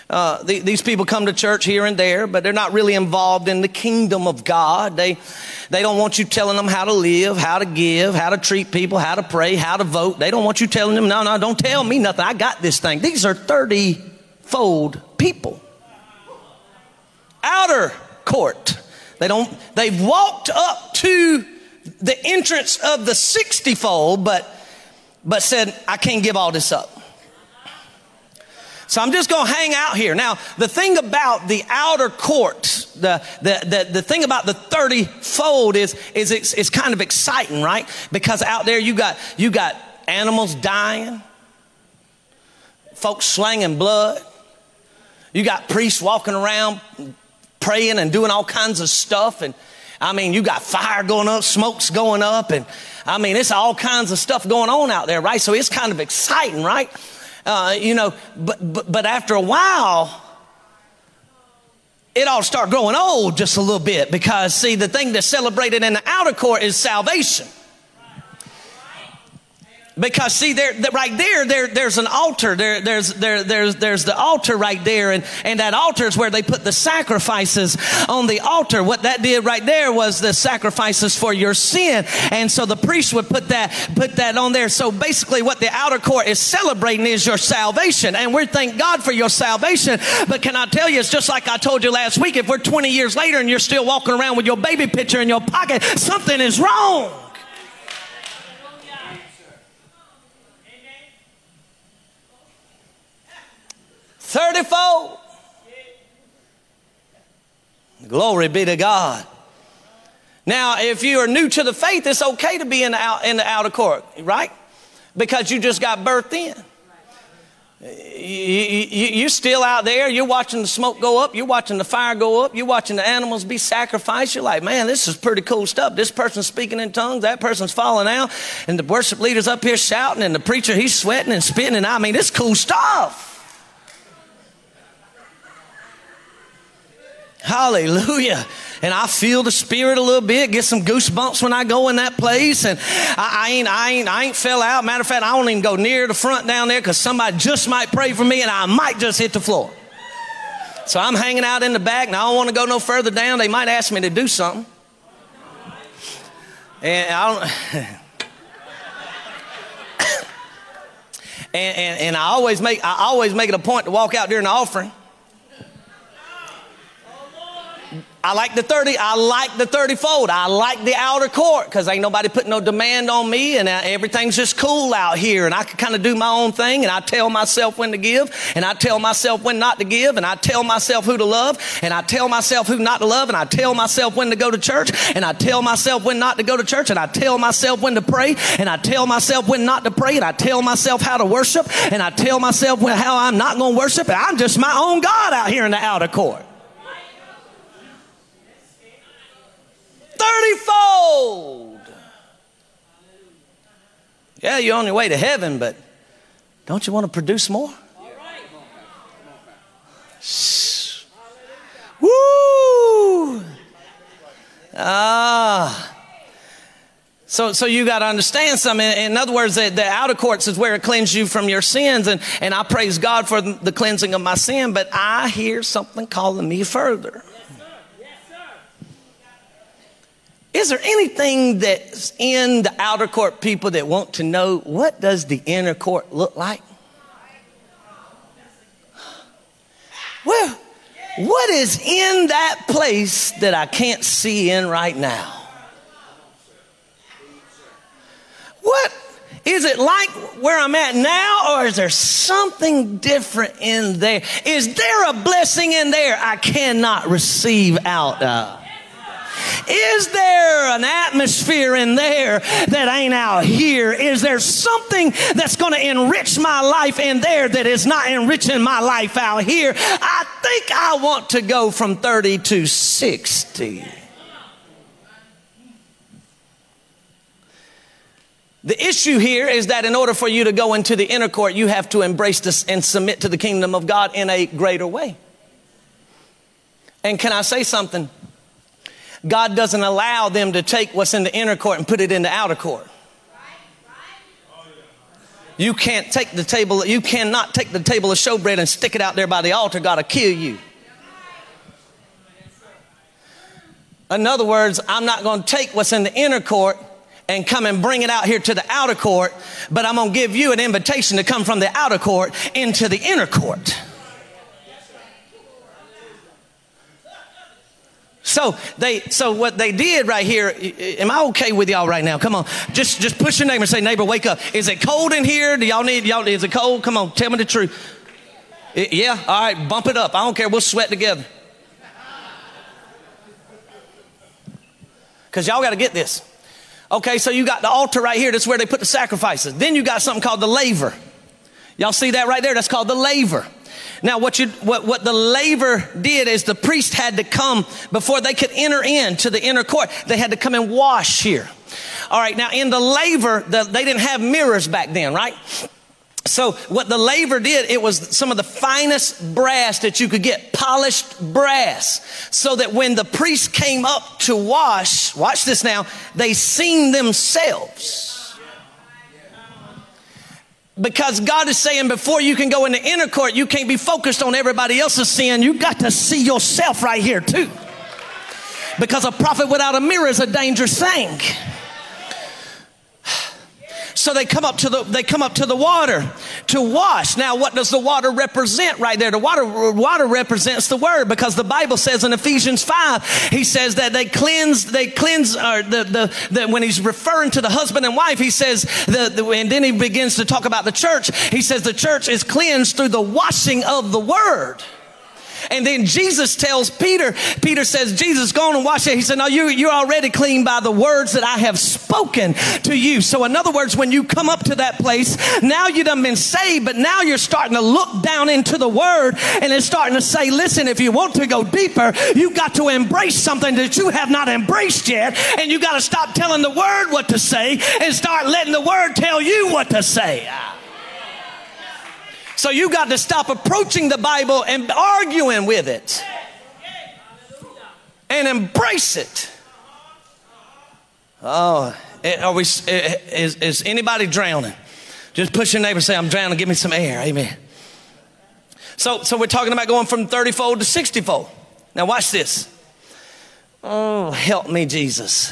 Uh, the, these people come to church here and there, but they're not really involved in the kingdom of God. They, they don't want you telling them how to live, how to give, how to treat people, how to pray, how to vote. They don't want you telling them, no, no, don't tell me nothing. I got this thing. These are 30 fold people. Outer court. They don't, they've walked up to the entrance of the 60 fold, but, but said, I can't give all this up. So I'm just going to hang out here. Now, the thing about the outer court, the, the, the, the thing about the 30 fold is, is it's, it's kind of exciting, right? Because out there you got, you got animals dying, folks slanging blood. You got priests walking around praying and doing all kinds of stuff. And I mean, you got fire going up, smoke's going up, and I mean, it's all kinds of stuff going on out there, right? So it's kind of exciting, right? Uh, you know, but, but, but after a while, it all start growing old just a little bit because, see, the thing that's celebrated in the outer court is salvation. Because see, there, right there, there, there's an altar. There, there's, there, there's, there's the altar right there, and, and that altar is where they put the sacrifices on the altar. What that did right there was the sacrifices for your sin, and so the priest would put that put that on there. So basically, what the outer court is celebrating is your salvation, and we thank God for your salvation. But can I tell you, it's just like I told you last week. If we're 20 years later and you're still walking around with your baby picture in your pocket, something is wrong. Thirtyfold. Glory be to God. Now, if you are new to the faith, it's okay to be in the, out, in the outer court, right? Because you just got birthed in. You, are still out there. You're watching the smoke go up. You're watching the fire go up. You're watching the animals be sacrificed. You're like, man, this is pretty cool stuff. This person's speaking in tongues. That person's falling out. And the worship leader's up here shouting. And the preacher, he's sweating and spitting. And I mean, it's cool stuff. Hallelujah. And I feel the spirit a little bit, get some goosebumps when I go in that place. And I, I ain't, I ain't, I ain't fell out. Matter of fact, I don't even go near the front down there because somebody just might pray for me and I might just hit the floor. So I'm hanging out in the back and I don't want to go no further down. They might ask me to do something. And I don't. and, and, and I always make I always make it a point to walk out during the offering. I like the 30, I like the 30 fold. I like the outer court because ain't nobody putting no demand on me and uh, everything's just cool out here and I can kind of do my own thing and I tell myself when to give and I tell myself when not to give and I tell myself who to love and I tell myself who not to love and I tell myself when to go to church and I tell myself when not to go to church and I tell myself when to pray and I tell myself when not to pray and I tell myself how to worship and I tell myself when, how I'm not going to worship and I'm just my own God out here in the outer court. Thirtyfold. Yeah, you're on your way to heaven, but don't you want to produce more? Shh. Woo! Ah. So, so you got to understand something. In other words, the, the, outer courts is where it cleanses you from your sins, and, and I praise God for the cleansing of my sin. But I hear something calling me further. Is there anything that's in the outer court people that want to know what does the inner court look like? Well, what is in that place that I can't see in right now? What is it like where I'm at now, or is there something different in there? Is there a blessing in there I cannot receive out of? Is there an atmosphere in there that ain't out here? Is there something that's going to enrich my life in there that is not enriching my life out here? I think I want to go from 30 to 60. The issue here is that in order for you to go into the inner court, you have to embrace this and submit to the kingdom of God in a greater way. And can I say something? God doesn't allow them to take what's in the inner court and put it in the outer court. You can't take the table, you cannot take the table of showbread and stick it out there by the altar. God will kill you. In other words, I'm not going to take what's in the inner court and come and bring it out here to the outer court, but I'm going to give you an invitation to come from the outer court into the inner court. So they, so what they did right here. Am I okay with y'all right now? Come on, just just push your neighbor and say, neighbor, wake up. Is it cold in here? Do y'all need y'all? Is it cold? Come on, tell me the truth. It, yeah, all right, bump it up. I don't care. We'll sweat together. Cause y'all got to get this. Okay, so you got the altar right here. That's where they put the sacrifices. Then you got something called the laver. Y'all see that right there? That's called the laver. Now, what, you, what, what the laver did is the priest had to come before they could enter into the inner court. They had to come and wash here. All right, now in the laver, the, they didn't have mirrors back then, right? So what the laver did, it was some of the finest brass that you could get, polished brass, so that when the priest came up to wash, watch this now, they seen themselves. Because God is saying before you can go in the inner court, you can't be focused on everybody else's sin. You got to see yourself right here too. Because a prophet without a mirror is a dangerous thing. So they come up to the they come up to the water to wash. Now, what does the water represent right there? The water water represents the word because the Bible says in Ephesians five, he says that they cleanse they cleanse or the, the, the when he's referring to the husband and wife, he says the, the and then he begins to talk about the church. He says the church is cleansed through the washing of the word. And then Jesus tells Peter, Peter says, Jesus, go on and wash it. He said, No, you, you're already clean by the words that I have spoken to you. So, in other words, when you come up to that place, now you done been saved, but now you're starting to look down into the word and it's starting to say, Listen, if you want to go deeper, you've got to embrace something that you have not embraced yet. And you got to stop telling the word what to say and start letting the word tell you what to say. So you got to stop approaching the Bible and arguing with it and embrace it. Oh, eh, are we, eh, is, is anybody drowning? Just push your neighbor say, I'm drowning, give me some air. Amen. So, so we're talking about going from 30 fold to 60 fold. Now, watch this. Oh, help me, Jesus.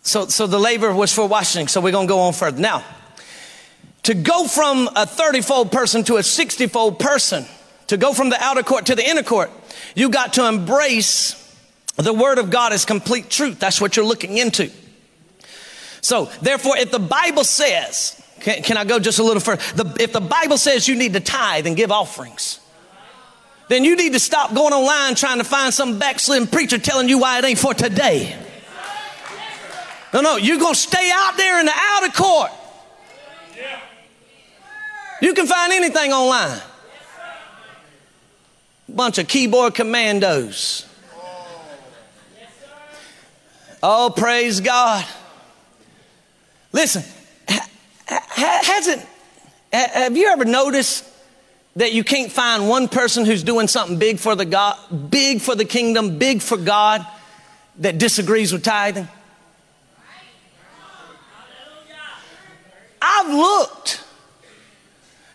So, so the laver was for washing, so we're going to go on further. Now, to go from a 30 fold person to a 60 fold person, to go from the outer court to the inner court, you got to embrace the word of God as complete truth. That's what you're looking into. So, therefore, if the Bible says, can, can I go just a little further? The, if the Bible says you need to tithe and give offerings, then you need to stop going online trying to find some backslidden preacher telling you why it ain't for today. No, no, you're going to stay out there in the outer court you can find anything online. Bunch of keyboard commandos. Oh, praise God. Listen, hasn't, have you ever noticed that you can't find one person who's doing something big for the God, big for the kingdom, big for God that disagrees with tithing? I've looked.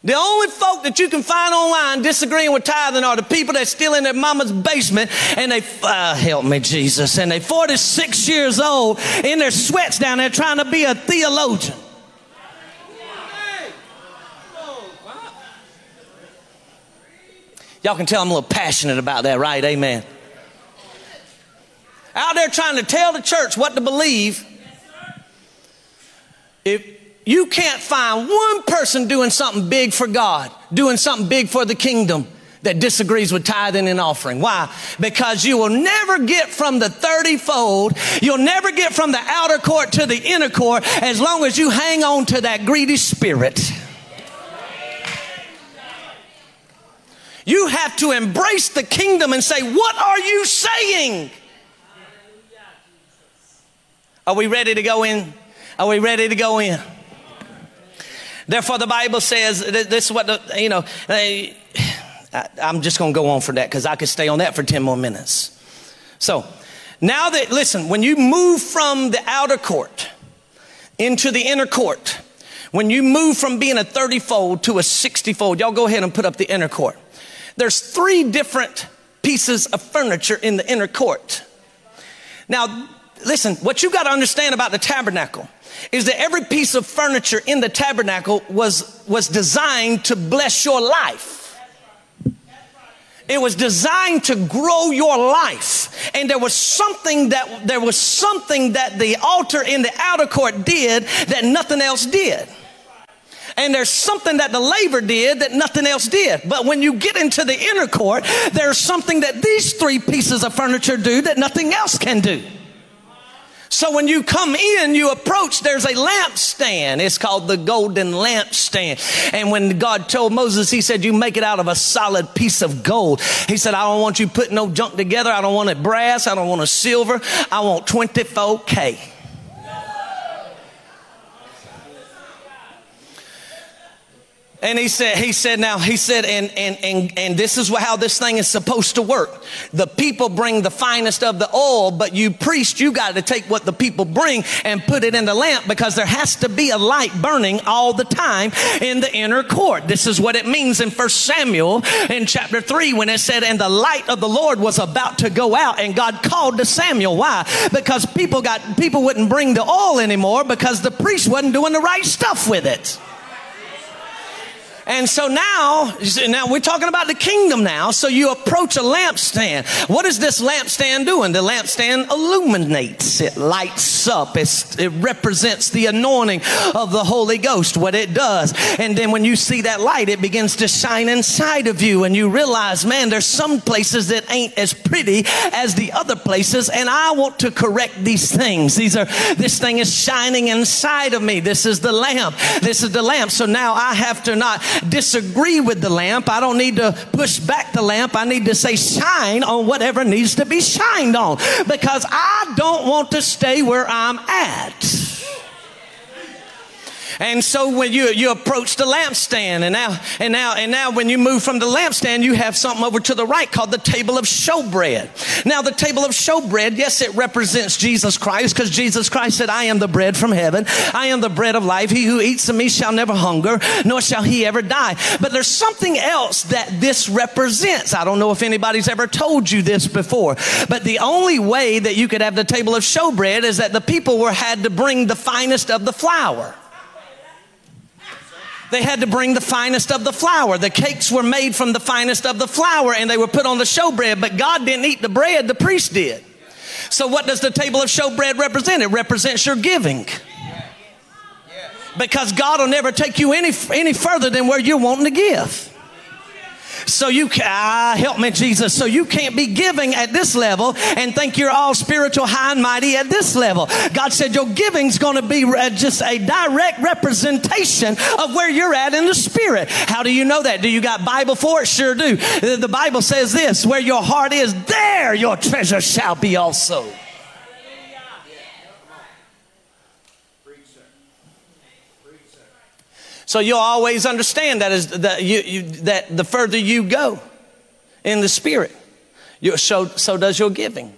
The only folk that you can find online disagreeing with tithing are the people that still in their mama's basement and they, uh, help me, Jesus, and they 46 years old in their sweats down there trying to be a theologian. Y'all can tell I'm a little passionate about that, right? Amen. Out there trying to tell the church what to believe. If you can't find one person doing something big for God, doing something big for the kingdom that disagrees with tithing and offering. Why? Because you will never get from the 30 fold, you'll never get from the outer court to the inner court as long as you hang on to that greedy spirit. You have to embrace the kingdom and say, What are you saying? Are we ready to go in? Are we ready to go in? Therefore, the Bible says this is what the, you know, I, I'm just going to go on for that because I could stay on that for 10 more minutes. So, now that, listen, when you move from the outer court into the inner court, when you move from being a 30 fold to a 60 fold, y'all go ahead and put up the inner court. There's three different pieces of furniture in the inner court. Now, listen, what you got to understand about the tabernacle is that every piece of furniture in the tabernacle was, was designed to bless your life. It was designed to grow your life. And there was something that, there was something that the altar in the outer court did that nothing else did. And there's something that the laver did that nothing else did. But when you get into the inner court, there's something that these three pieces of furniture do that nothing else can do. So when you come in, you approach, there's a lampstand. It's called the golden lampstand. And when God told Moses, he said, you make it out of a solid piece of gold. He said, I don't want you putting no junk together. I don't want it brass. I don't want it silver. I want 24K. And he said, he said, now, he said, and, and, and, and this is how this thing is supposed to work. The people bring the finest of the oil, but you priest, you got to take what the people bring and put it in the lamp because there has to be a light burning all the time in the inner court. This is what it means in First Samuel in chapter three when it said, and the light of the Lord was about to go out and God called to Samuel. Why? Because people got, people wouldn't bring the oil anymore because the priest wasn't doing the right stuff with it. And so now, now we're talking about the kingdom now. So you approach a lampstand. What is this lampstand doing? The lampstand illuminates. It lights up. It's, it represents the anointing of the Holy Ghost, what it does. And then when you see that light, it begins to shine inside of you and you realize, man, there's some places that ain't as pretty as the other places. And I want to correct these things. These are, this thing is shining inside of me. This is the lamp. This is the lamp. So now I have to not disagree with the lamp. I don't need to push back the lamp. I need to say shine on whatever needs to be shined on because I don't want to stay where I'm at. And so when you, you approach the lampstand and now, and now, and now when you move from the lampstand, you have something over to the right called the table of showbread. Now the table of showbread, yes, it represents Jesus Christ because Jesus Christ said, I am the bread from heaven. I am the bread of life. He who eats of me shall never hunger, nor shall he ever die. But there's something else that this represents. I don't know if anybody's ever told you this before, but the only way that you could have the table of showbread is that the people were had to bring the finest of the flour. They had to bring the finest of the flour. The cakes were made from the finest of the flour and they were put on the showbread, but God didn't eat the bread, the priest did. So, what does the table of showbread represent? It represents your giving. Because God will never take you any, any further than where you're wanting to give. So you ah, help me, Jesus. So you can't be giving at this level and think you're all spiritual, high and mighty at this level. God said your giving's going to be uh, just a direct representation of where you're at in the spirit. How do you know that? Do you got Bible for it? Sure do. The Bible says this: where your heart is, there your treasure shall be also. So you'll always understand that is that you, you, that the further you go in the spirit, you, so so does your giving.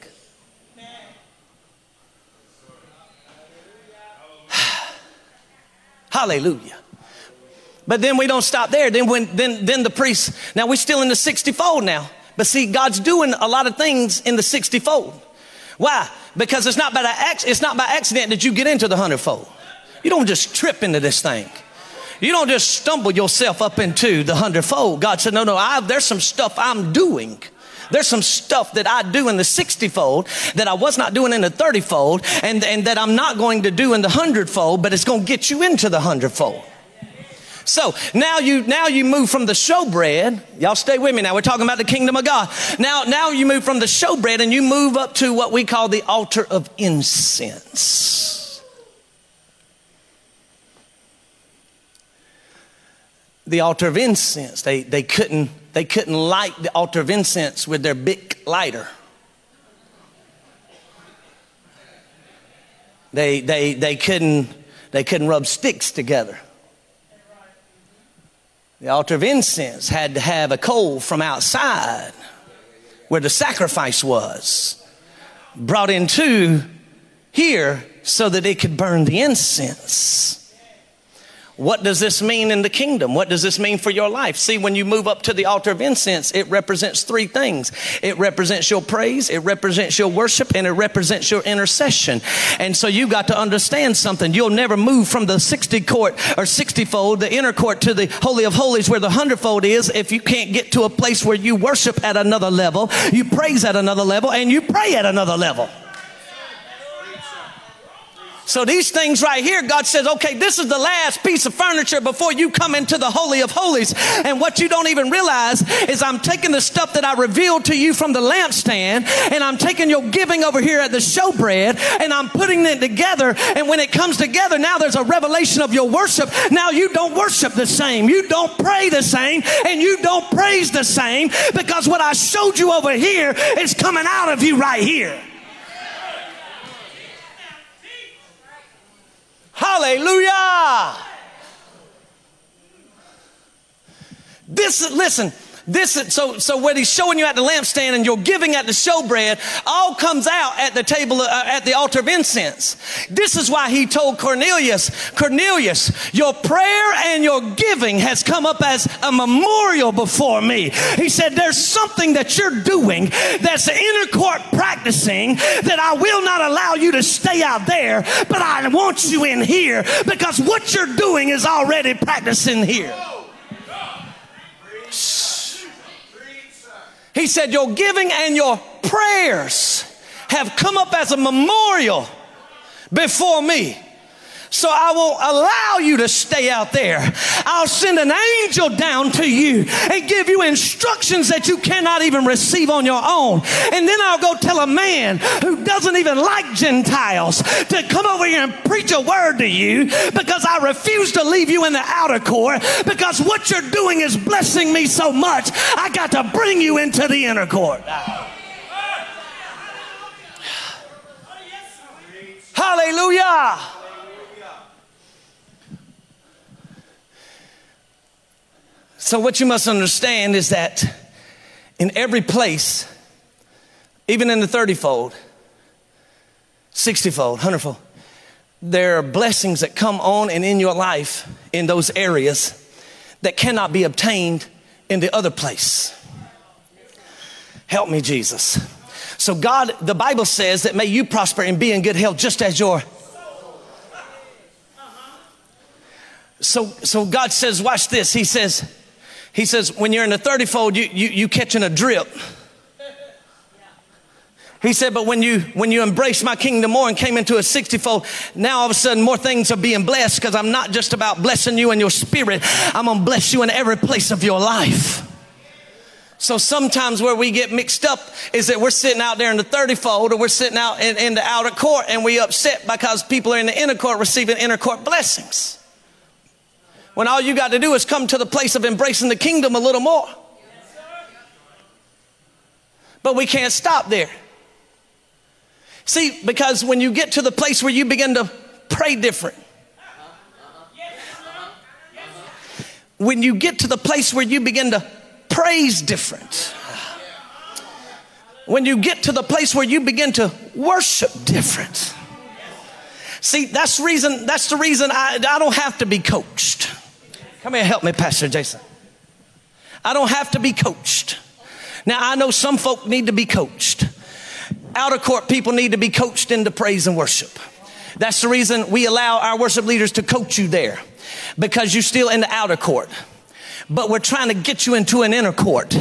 Hallelujah. But then we don't stop there. Then when then then the priest. Now we're still in the 60 fold now. But see, God's doing a lot of things in the 60 fold. Why? Because it's not by it's not by accident that you get into the hundredfold. You don't just trip into this thing. You don't just stumble yourself up into the hundredfold. God said, no, no, I, there's some stuff I'm doing. There's some stuff that I do in the 60 fold that I was not doing in the 30 fold and, and that I'm not going to do in the hundred fold, but it's going to get you into the hundred fold. So now you now you move from the showbread. Y'all stay with me now. We're talking about the kingdom of God. Now now you move from the showbread and you move up to what we call the altar of incense. The altar of incense. They, they, couldn't, they couldn't light the altar of incense with their big lighter. They, they, they, couldn't, they couldn't rub sticks together. The altar of incense had to have a coal from outside where the sacrifice was brought into here so that it could burn the incense. What does this mean in the kingdom? What does this mean for your life? See, when you move up to the altar of incense, it represents three things. It represents your praise, it represents your worship, and it represents your intercession. And so you got to understand something. You'll never move from the 60 court or 60 fold, the inner court to the holy of holies where the hundredfold is if you can't get to a place where you worship at another level, you praise at another level, and you pray at another level. So these things right here, God says, okay, this is the last piece of furniture before you come into the Holy of Holies. And what you don't even realize is I'm taking the stuff that I revealed to you from the lampstand and I'm taking your giving over here at the showbread and I'm putting it together. And when it comes together, now there's a revelation of your worship. Now you don't worship the same. You don't pray the same and you don't praise the same because what I showed you over here is coming out of you right here. Hallelujah! This, listen, this is, so so what he's showing you at the lampstand and you're giving at the showbread all comes out at the table uh, at the altar of incense. This is why he told Cornelius, Cornelius, your prayer and your giving has come up as a memorial before me. He said there's something that you're doing that's inner court practicing that I will not allow you to stay out there, but I want you in here because what you're doing is already practicing here. He said, Your giving and your prayers have come up as a memorial before me. So I won't allow you to stay out there. I'll send an angel down to you and give you instructions that you cannot even receive on your own. And then I'll go tell a man who doesn't even like Gentiles to come over here and preach a word to you because I refuse to leave you in the outer court because what you're doing is blessing me so much. I got to bring you into the inner court. Hallelujah. So, what you must understand is that in every place, even in the 30 fold, 60 fold, 100 fold, there are blessings that come on and in your life in those areas that cannot be obtained in the other place. Help me, Jesus. So, God, the Bible says that may you prosper and be in good health just as your so so God says, watch this. He says, he says, when you're in the 30 fold, you, you, you catching a drip. He said, but when you when you embraced my kingdom more and came into a 60 fold, now all of a sudden more things are being blessed because I'm not just about blessing you in your spirit, I'm gonna bless you in every place of your life. So sometimes where we get mixed up is that we're sitting out there in the 30 fold or we're sitting out in, in the outer court and we upset because people are in the inner court receiving inner court blessings when all you got to do is come to the place of embracing the kingdom a little more. But we can't stop there. See, because when you get to the place where you begin to pray different, when you get to the place where you begin to praise different, when you get to the place where you begin to worship different. See, that's the reason, that's the reason I, I don't have to be coached. Come here, help me, Pastor Jason. I don't have to be coached. Now, I know some folk need to be coached. Outer court people need to be coached into praise and worship. That's the reason we allow our worship leaders to coach you there because you're still in the outer court but we're trying to get you into an inner court.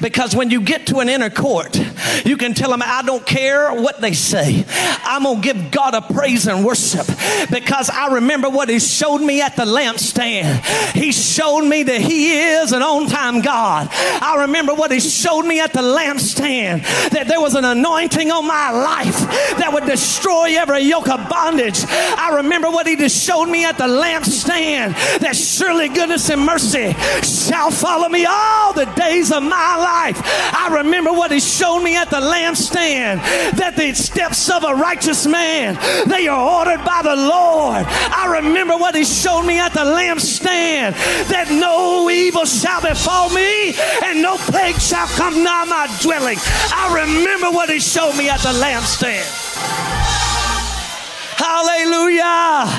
Because when you get to an inner court, you can tell them, I don't care what they say. I'm going to give God a praise and worship because I remember what He showed me at the lampstand. He showed me that He is an on time God. I remember what He showed me at the lampstand that there was an anointing on my life that would destroy every yoke of bondage. I remember what He just showed me at the lampstand that surely goodness and mercy shall follow me all the days of my life. I remember what he showed me at the lampstand that the steps of a righteous man they are ordered by the Lord. I remember what he showed me at the lampstand that no evil shall befall me and no plague shall come nigh my dwelling. I remember what he showed me at the lampstand. Hallelujah.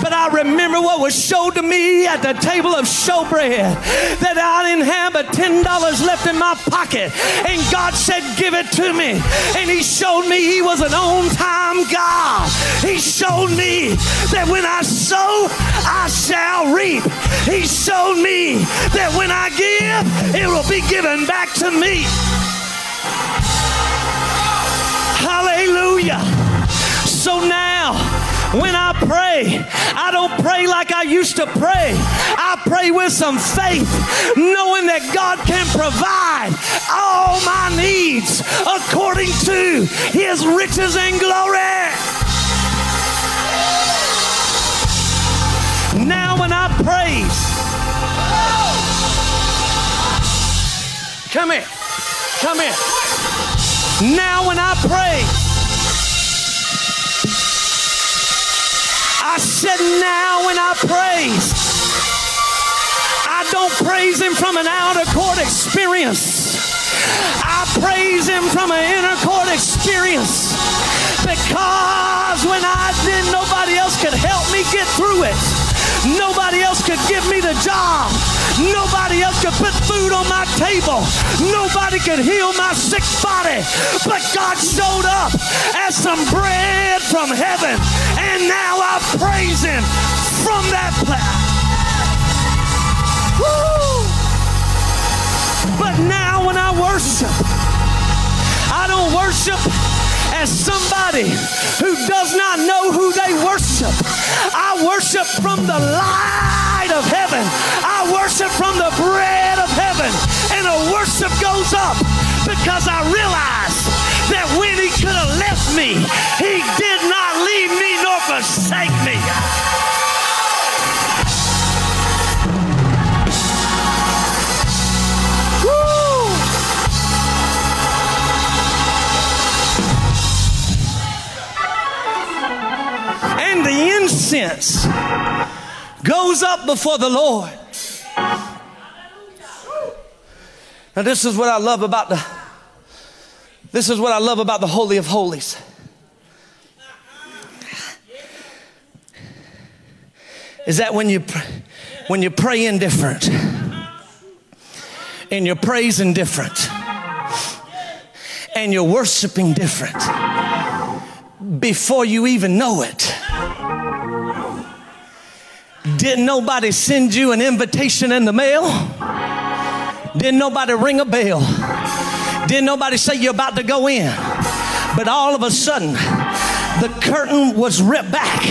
But I remember what was showed to me at the table of showbread that I didn't have but $10 left in my pocket. And God said, Give it to me. And He showed me He was an on time God. He showed me that when I sow, I shall reap. He showed me that when I give, it will be given back to me. Hallelujah. Now, when I pray, I don't pray like I used to pray. I pray with some faith, knowing that God can provide all my needs according to his riches and glory. Now, when I praise, come here, come here. Now, when I pray, I said, now when I praise, I don't praise Him from an outer court experience. I praise Him from an inner court experience because when I did, nobody else could help me get through it. Nobody else could give me the job. Nobody else could put food on my table. Nobody could heal my sick body. But God showed up as some bread from heaven. And now I praise Him from that place. But now when I worship, I don't worship as somebody who does not know who they worship. I worship from the light of heaven. I worship from the bread of heaven. And a worship goes up because I realize that when he could have left me, he did not leave me nor forsake me. Incense goes up before the Lord. Now, this is what I love about the this is what I love about the Holy of Holies. Is that when you when you're praying different and you're praising different and you're worshiping different before you even know it. Didn't nobody send you an invitation in the mail? Didn't nobody ring a bell? Didn't nobody say you're about to go in? But all of a sudden, the curtain was ripped back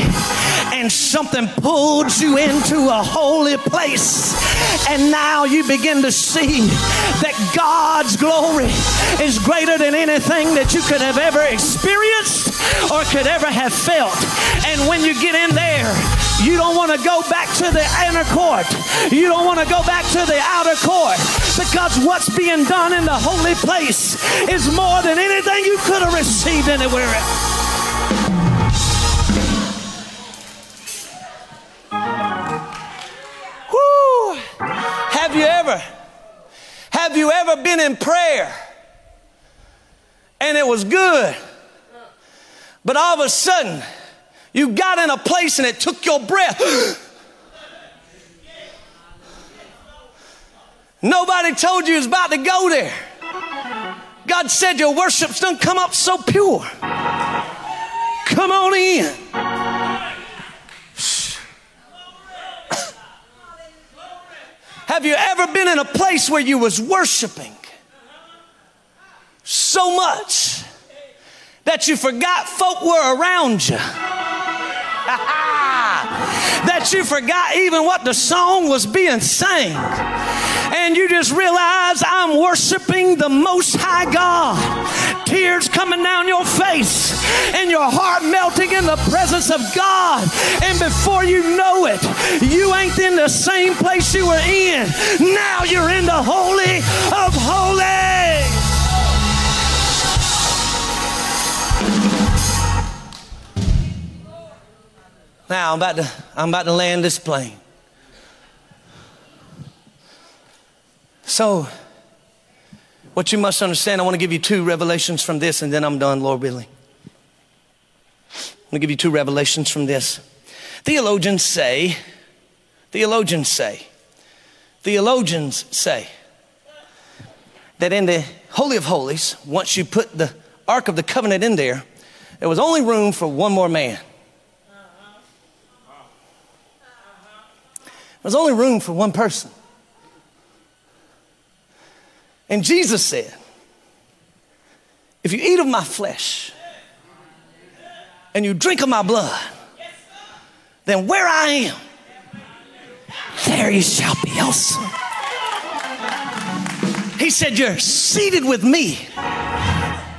and something pulled you into a holy place. And now you begin to see that God's glory is greater than anything that you could have ever experienced or could ever have felt. And when you get in there, you don't want to go back to the inner court. You don't want to go back to the outer court because what's being done in the holy place is more than anything you could have received anywhere else. Have you ever, have you ever been in prayer and it was good, but all of a sudden you got in a place and it took your breath? Nobody told you it was about to go there. God said your worship's done come up so pure. Come on in. Have you ever been in a place where you was worshiping so much that you forgot folk were around you? that you forgot even what the song was being sang. And you just realize I'm worshiping the Most High God. Tears coming down your face and your heart melting in the presence of God. And before you know it, you ain't in the same place you were in. Now you're in the Holy of Holies. Now I'm about to I'm about to land this plane. So what you must understand, I want to give you two revelations from this and then I'm done, Lord willing. I'm going to give you two revelations from this. Theologians say, theologians say, theologians say that in the Holy of Holies, once you put the Ark of the Covenant in there, there was only room for one more man. There's only room for one person. And Jesus said, If you eat of my flesh and you drink of my blood, then where I am, there you shall be also. He said, You're seated with me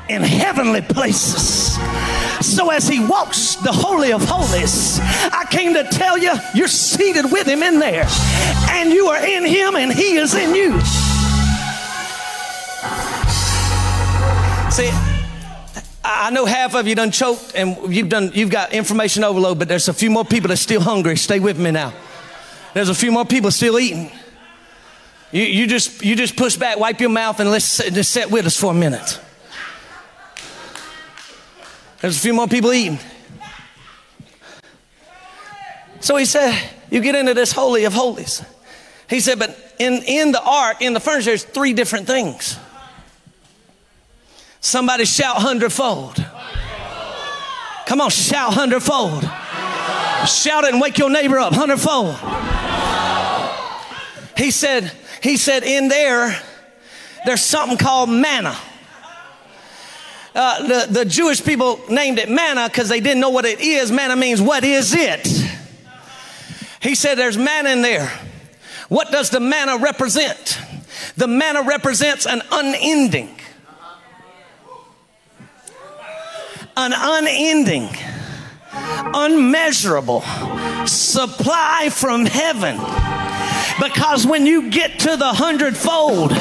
in heavenly places. So as he walks the Holy of Holies, I came to tell you, you're seated with him in there. And you are in him and he is in you. See, I know half of you done choked and you've done you've got information overload, but there's a few more people that's still hungry. Stay with me now. There's a few more people still eating. You, you, just, you just push back, wipe your mouth, and let's just sit with us for a minute. There's a few more people eating. So he said, You get into this Holy of Holies. He said, But in, in the ark, in the furniture, there's three different things. Somebody shout hundredfold. Come on, shout hundredfold. Shout it and wake your neighbor up hundredfold. He said, he said, in there, there's something called manna. Uh, the, the Jewish people named it manna because they didn't know what it is. Manna means, what is it? He said, there's manna in there. What does the manna represent? The manna represents an unending, an unending, unmeasurable supply from heaven because when you get to the hundredfold,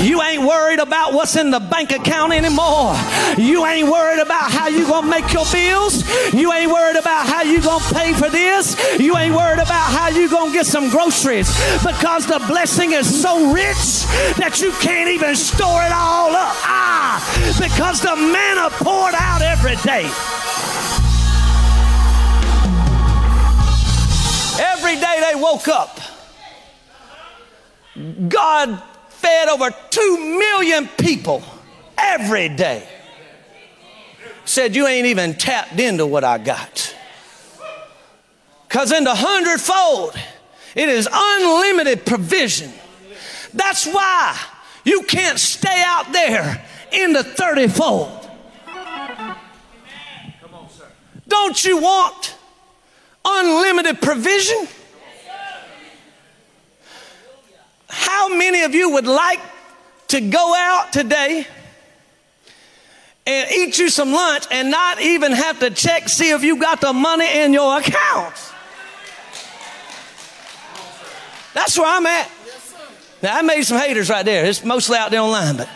you ain't worried about what's in the bank account anymore. You ain't worried about how you gonna make your bills. You ain't worried about how you gonna pay for this. You ain't worried about how you gonna get some groceries because the blessing is so rich that you can't even store it all up. Ah, because the manna poured out every day. Every day they woke up God fed over 2 million people every day. Said, You ain't even tapped into what I got. Because in the hundredfold, it is unlimited provision. That's why you can't stay out there in the 30 fold. Don't you want unlimited provision? How many of you would like to go out today and eat you some lunch and not even have to check, see if you got the money in your account? That's where I'm at. Now, I made some haters right there. It's mostly out there online, but.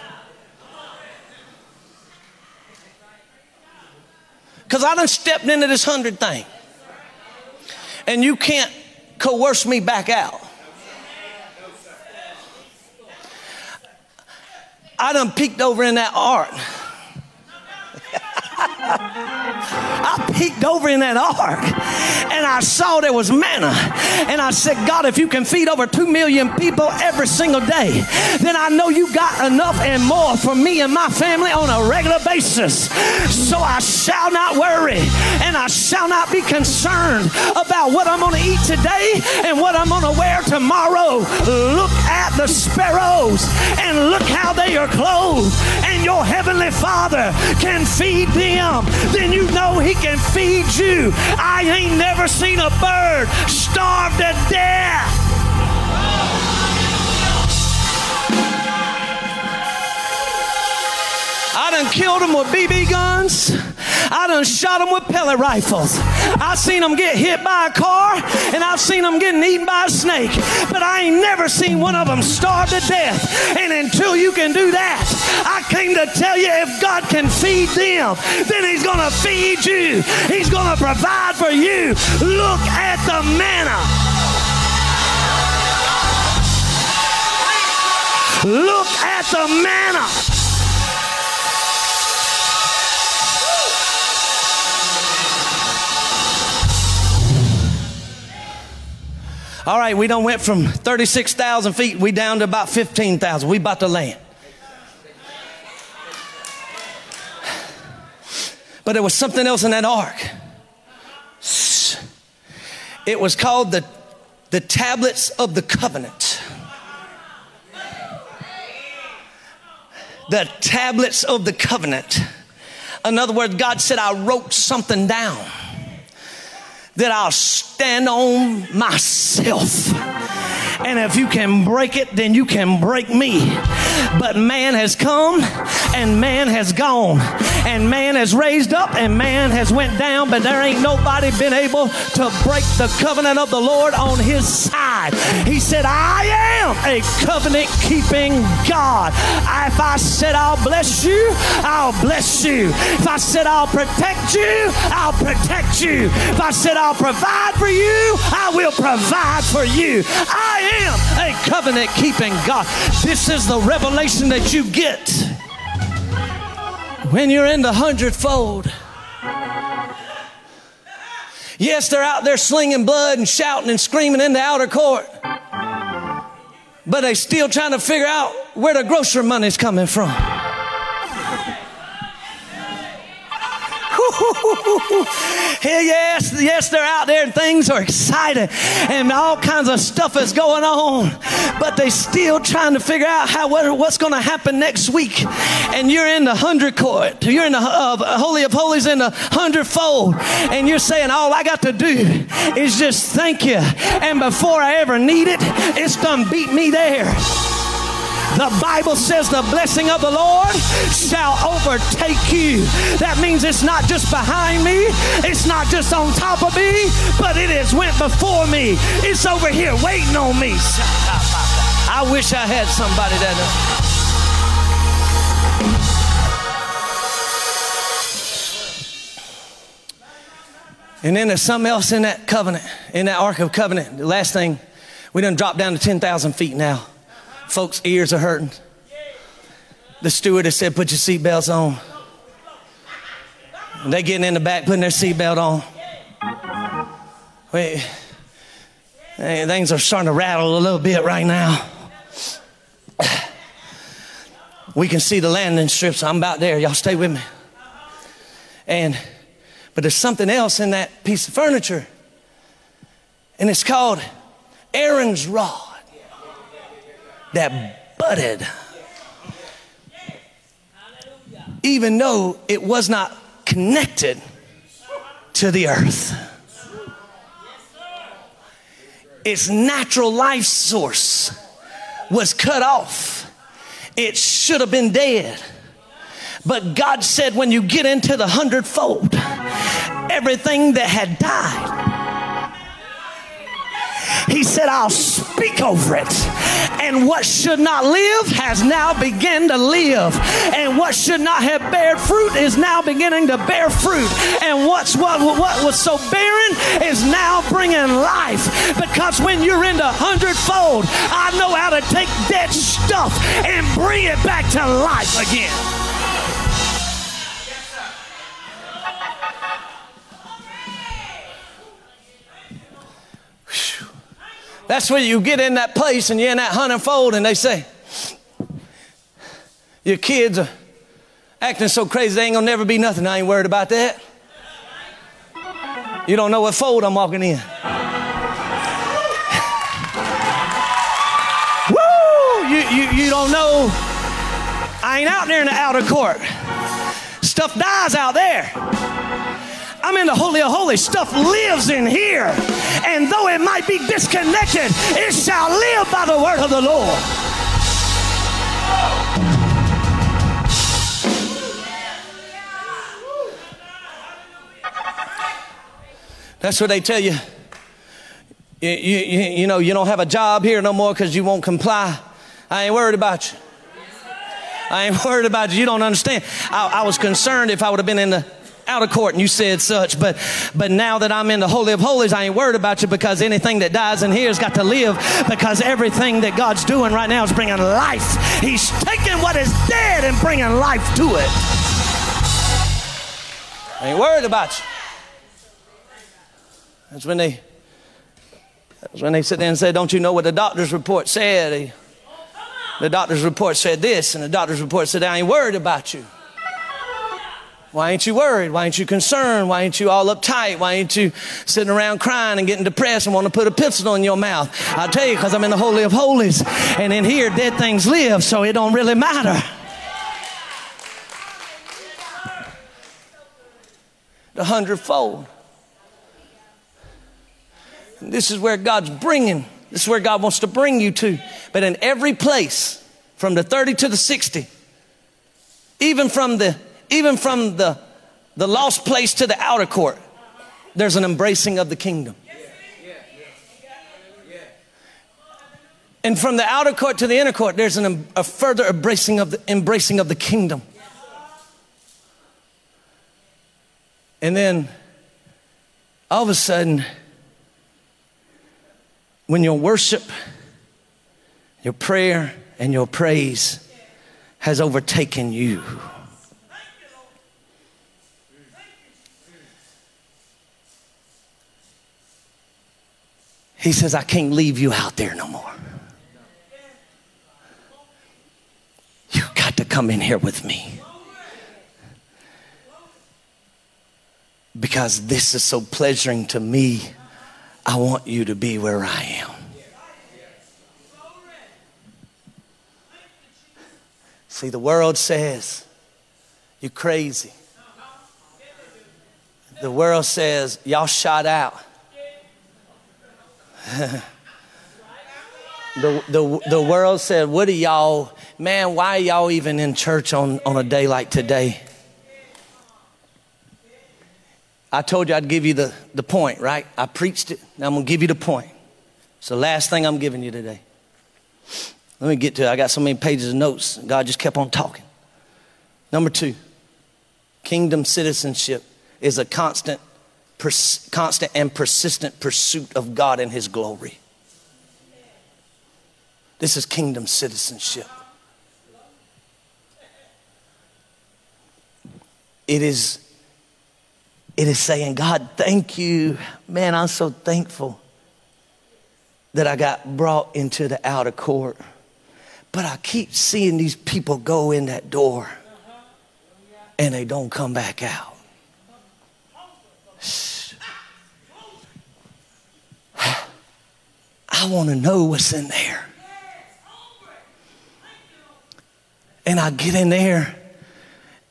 Because I done stepped into this hundred thing. And you can't coerce me back out. I done peeked over in that ark. I peeked over in that ark and I saw there was manna. And I said, God, if you can feed over two million people every single day, then I know you got enough and more for me and my family on a regular basis. So I shall not worry and I shall not be concerned about what I'm going to eat today and what I'm going to wear tomorrow. Look at the sparrows and look how they are clothed, and your heavenly Father can feed them. Then you know He can feed you. I ain't never seen a bird starve to death. Done killed them with BB guns. I done shot them with pellet rifles. I've seen them get hit by a car and I've seen them getting eaten by a snake. But I ain't never seen one of them starve to death. And until you can do that, I came to tell you if God can feed them, then He's going to feed you. He's going to provide for you. Look at the manna. Look at the manna. All right, we don't went from 36,000 feet, we down to about 15,000. We about to land. But there was something else in that ark. It was called the, the tablets of the covenant. The tablets of the covenant. In other words, God said, I wrote something down that I'll stand on myself. And if you can break it, then you can break me. But man has come and man has gone. And man has raised up and man has went down. But there ain't nobody been able to break the covenant of the Lord on his side. He said, I am a covenant keeping God. If I said I'll bless you, I'll bless you. If I said I'll protect you, I'll protect you. If I said I'll provide for you, I will provide for you. I am a covenant keeping God. This is the revelation that you get when you're in the hundredfold. Yes, they're out there slinging blood and shouting and screaming in the outer court. But they still trying to figure out where the grocery money's coming from. yes, yes, they're out there and things are exciting and all kinds of stuff is going on, but they still trying to figure out how what, what's going to happen next week. And you're in the hundred court, you're in the uh, holy of holies in the hundredfold, and you're saying all I got to do is just thank you. And before I ever need it, it's done beat me there. The Bible says the blessing of the Lord shall overtake you. That means it's not just behind me, it's not just on top of me, but it has went before me. It's over here waiting on me. I wish I had somebody that. knows. And then there's something else in that covenant, in that Ark of Covenant. The last thing, we done dropped down to 10,000 feet now. Folks' ears are hurting. The stewardess said, Put your seatbelts on. And they getting in the back, putting their seatbelt on. Wait, hey, things are starting to rattle a little bit right now. We can see the landing strips. I'm about there. Y'all stay with me. And, but there's something else in that piece of furniture, and it's called Aaron's rod that budded. Even though it was not connected to the earth. Its natural life source was cut off. It should have been dead. But God said, when you get into the hundredfold, everything that had died he said, I'll speak over it. And what should not live has now begun to live. And what should not have bared fruit is now beginning to bear fruit. And what's what, what was so barren is now bringing life. Because when you're in the hundredfold, I know how to take dead stuff and bring it back to life again. That's where you get in that place and you're in that hundredfold and they say, Your kids are acting so crazy, they ain't gonna never be nothing. I ain't worried about that. You don't know what fold I'm walking in. Woo! You, you, you don't know. I ain't out there in the outer court. Stuff dies out there. I'm in the Holy of Holies. Stuff lives in here. And though it might be disconnected, it shall live by the word of the Lord. That's what they tell you. You, you, you know, you don't have a job here no more because you won't comply. I ain't worried about you. I ain't worried about you. You don't understand. I, I was concerned if I would have been in the outer court and you said such, but but now that I'm in the Holy of Holies, I ain't worried about you because anything that dies in here has got to live because everything that God's doing right now is bringing life. He's taking what is dead and bringing life to it. I ain't worried about you. That's when they that's when they sit there and say, Don't you know what the doctor's report said? The doctor's report said this, and the doctor's report said, I ain't worried about you. Why ain't you worried? Why ain't you concerned? Why ain't you all uptight? Why ain't you sitting around crying and getting depressed and want to put a pistol in your mouth? I'll tell you, because I'm in the Holy of Holies. And in here, dead things live, so it don't really matter. The hundredfold. This is where God's bringing. This is where God wants to bring you to. But in every place, from the 30 to the 60, even from the even from the, the lost place to the outer court, there's an embracing of the kingdom. And from the outer court to the inner court, there's an, a further embracing of, the, embracing of the kingdom. And then all of a sudden, when your worship, your prayer, and your praise has overtaken you. He says, I can't leave you out there no more. You got to come in here with me. Because this is so pleasuring to me. I want you to be where I am. See, the world says, You're crazy. The world says, Y'all shot out. the, the, the world said, What are y'all, man, why are y'all even in church on, on a day like today? I told you I'd give you the, the point, right? I preached it. Now I'm going to give you the point. It's the last thing I'm giving you today. Let me get to it. I got so many pages of notes. God just kept on talking. Number two, kingdom citizenship is a constant, pers- constant and persistent pursuit of God and His glory. This is kingdom citizenship. It is it is saying, God, thank you. Man, I'm so thankful that I got brought into the outer court. But I keep seeing these people go in that door and they don't come back out. I want to know what's in there. And I get in there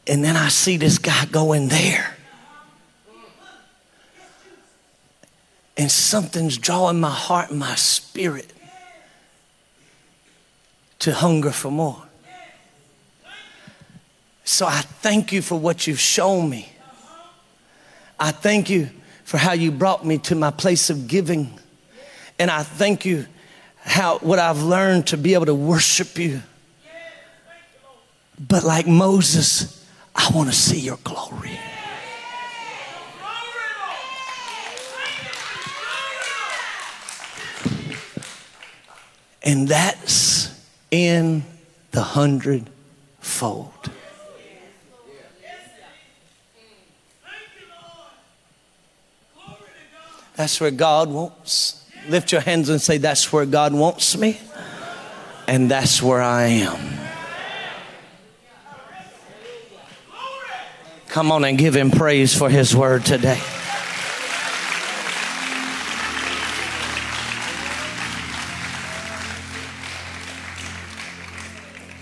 and then I see this guy go in there. and something's drawing my heart and my spirit to hunger for more. So I thank you for what you've shown me. I thank you for how you brought me to my place of giving. And I thank you how what I've learned to be able to worship you. But like Moses, I want to see your glory. And that's in the hundredfold. That's where God wants. Lift your hands and say, That's where God wants me, and that's where I am. Come on and give him praise for his word today.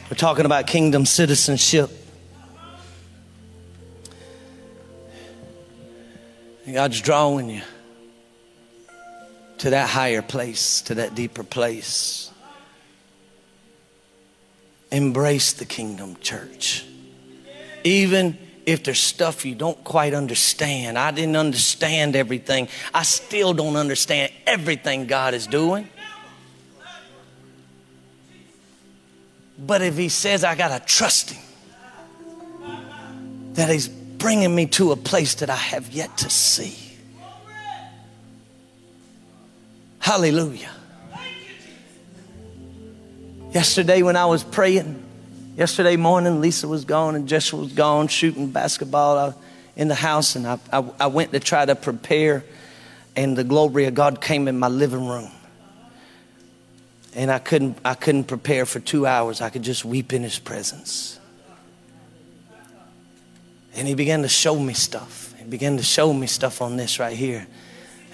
We're talking about kingdom citizenship. God's drawing you to that higher place, to that deeper place. Embrace the kingdom, church. Even if there's stuff you don't quite understand, I didn't understand everything. I still don't understand everything God is doing. But if he says I got to trust him, that he's bringing me to a place that I have yet to see. Hallelujah. Yesterday, when I was praying, yesterday morning, Lisa was gone and Joshua was gone shooting basketball in the house, and I, I, I went to try to prepare, and the glory of God came in my living room and I couldn't, I couldn't prepare for two hours. I could just weep in his presence. And he began to show me stuff. He began to show me stuff on this right here.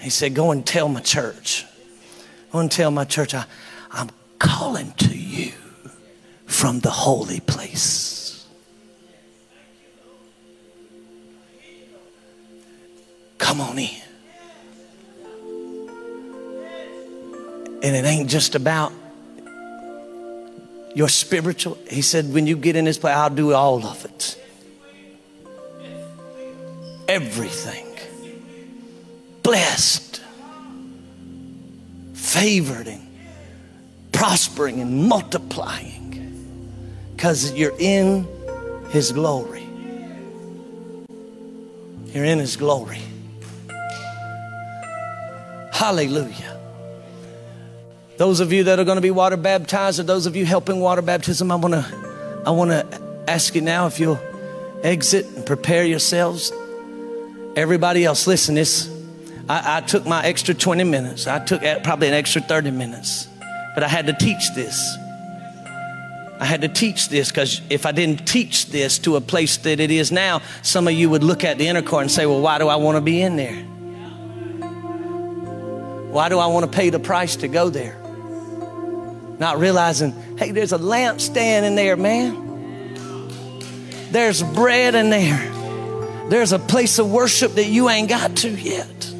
He said, Go and tell my church. Go and tell my church, I, I'm calling to you from the holy place. Come on in. And it ain't just about your spiritual. He said, when you get in this place, I'll do all of it. Everything. Blessed, favored, and prospering and multiplying because you're in His glory. You're in His glory. Hallelujah. Those of you that are going to be water baptized, or those of you helping water baptism, I want to, I want to ask you now if you'll exit and prepare yourselves. Everybody else, listen. This, I, I took my extra 20 minutes. I took probably an extra 30 minutes, but I had to teach this. I had to teach this because if I didn't teach this to a place that it is now, some of you would look at the inner court and say, Well, why do I want to be in there? Why do I want to pay the price to go there? Not realizing, hey, there's a lampstand in there, man. There's bread in there. There's a place of worship that you ain't got to yet.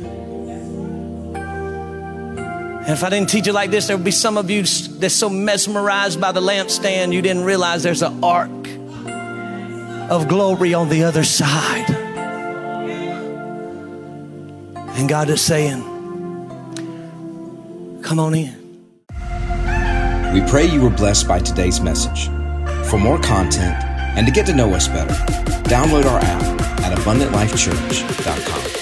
And if I didn't teach it like this, there would be some of you that's so mesmerized by the lampstand you didn't realize there's an ark of glory on the other side. And God is saying, Come on in. We pray you were blessed by today's message. For more content and to get to know us better, download our app at abundantlifechurch.com.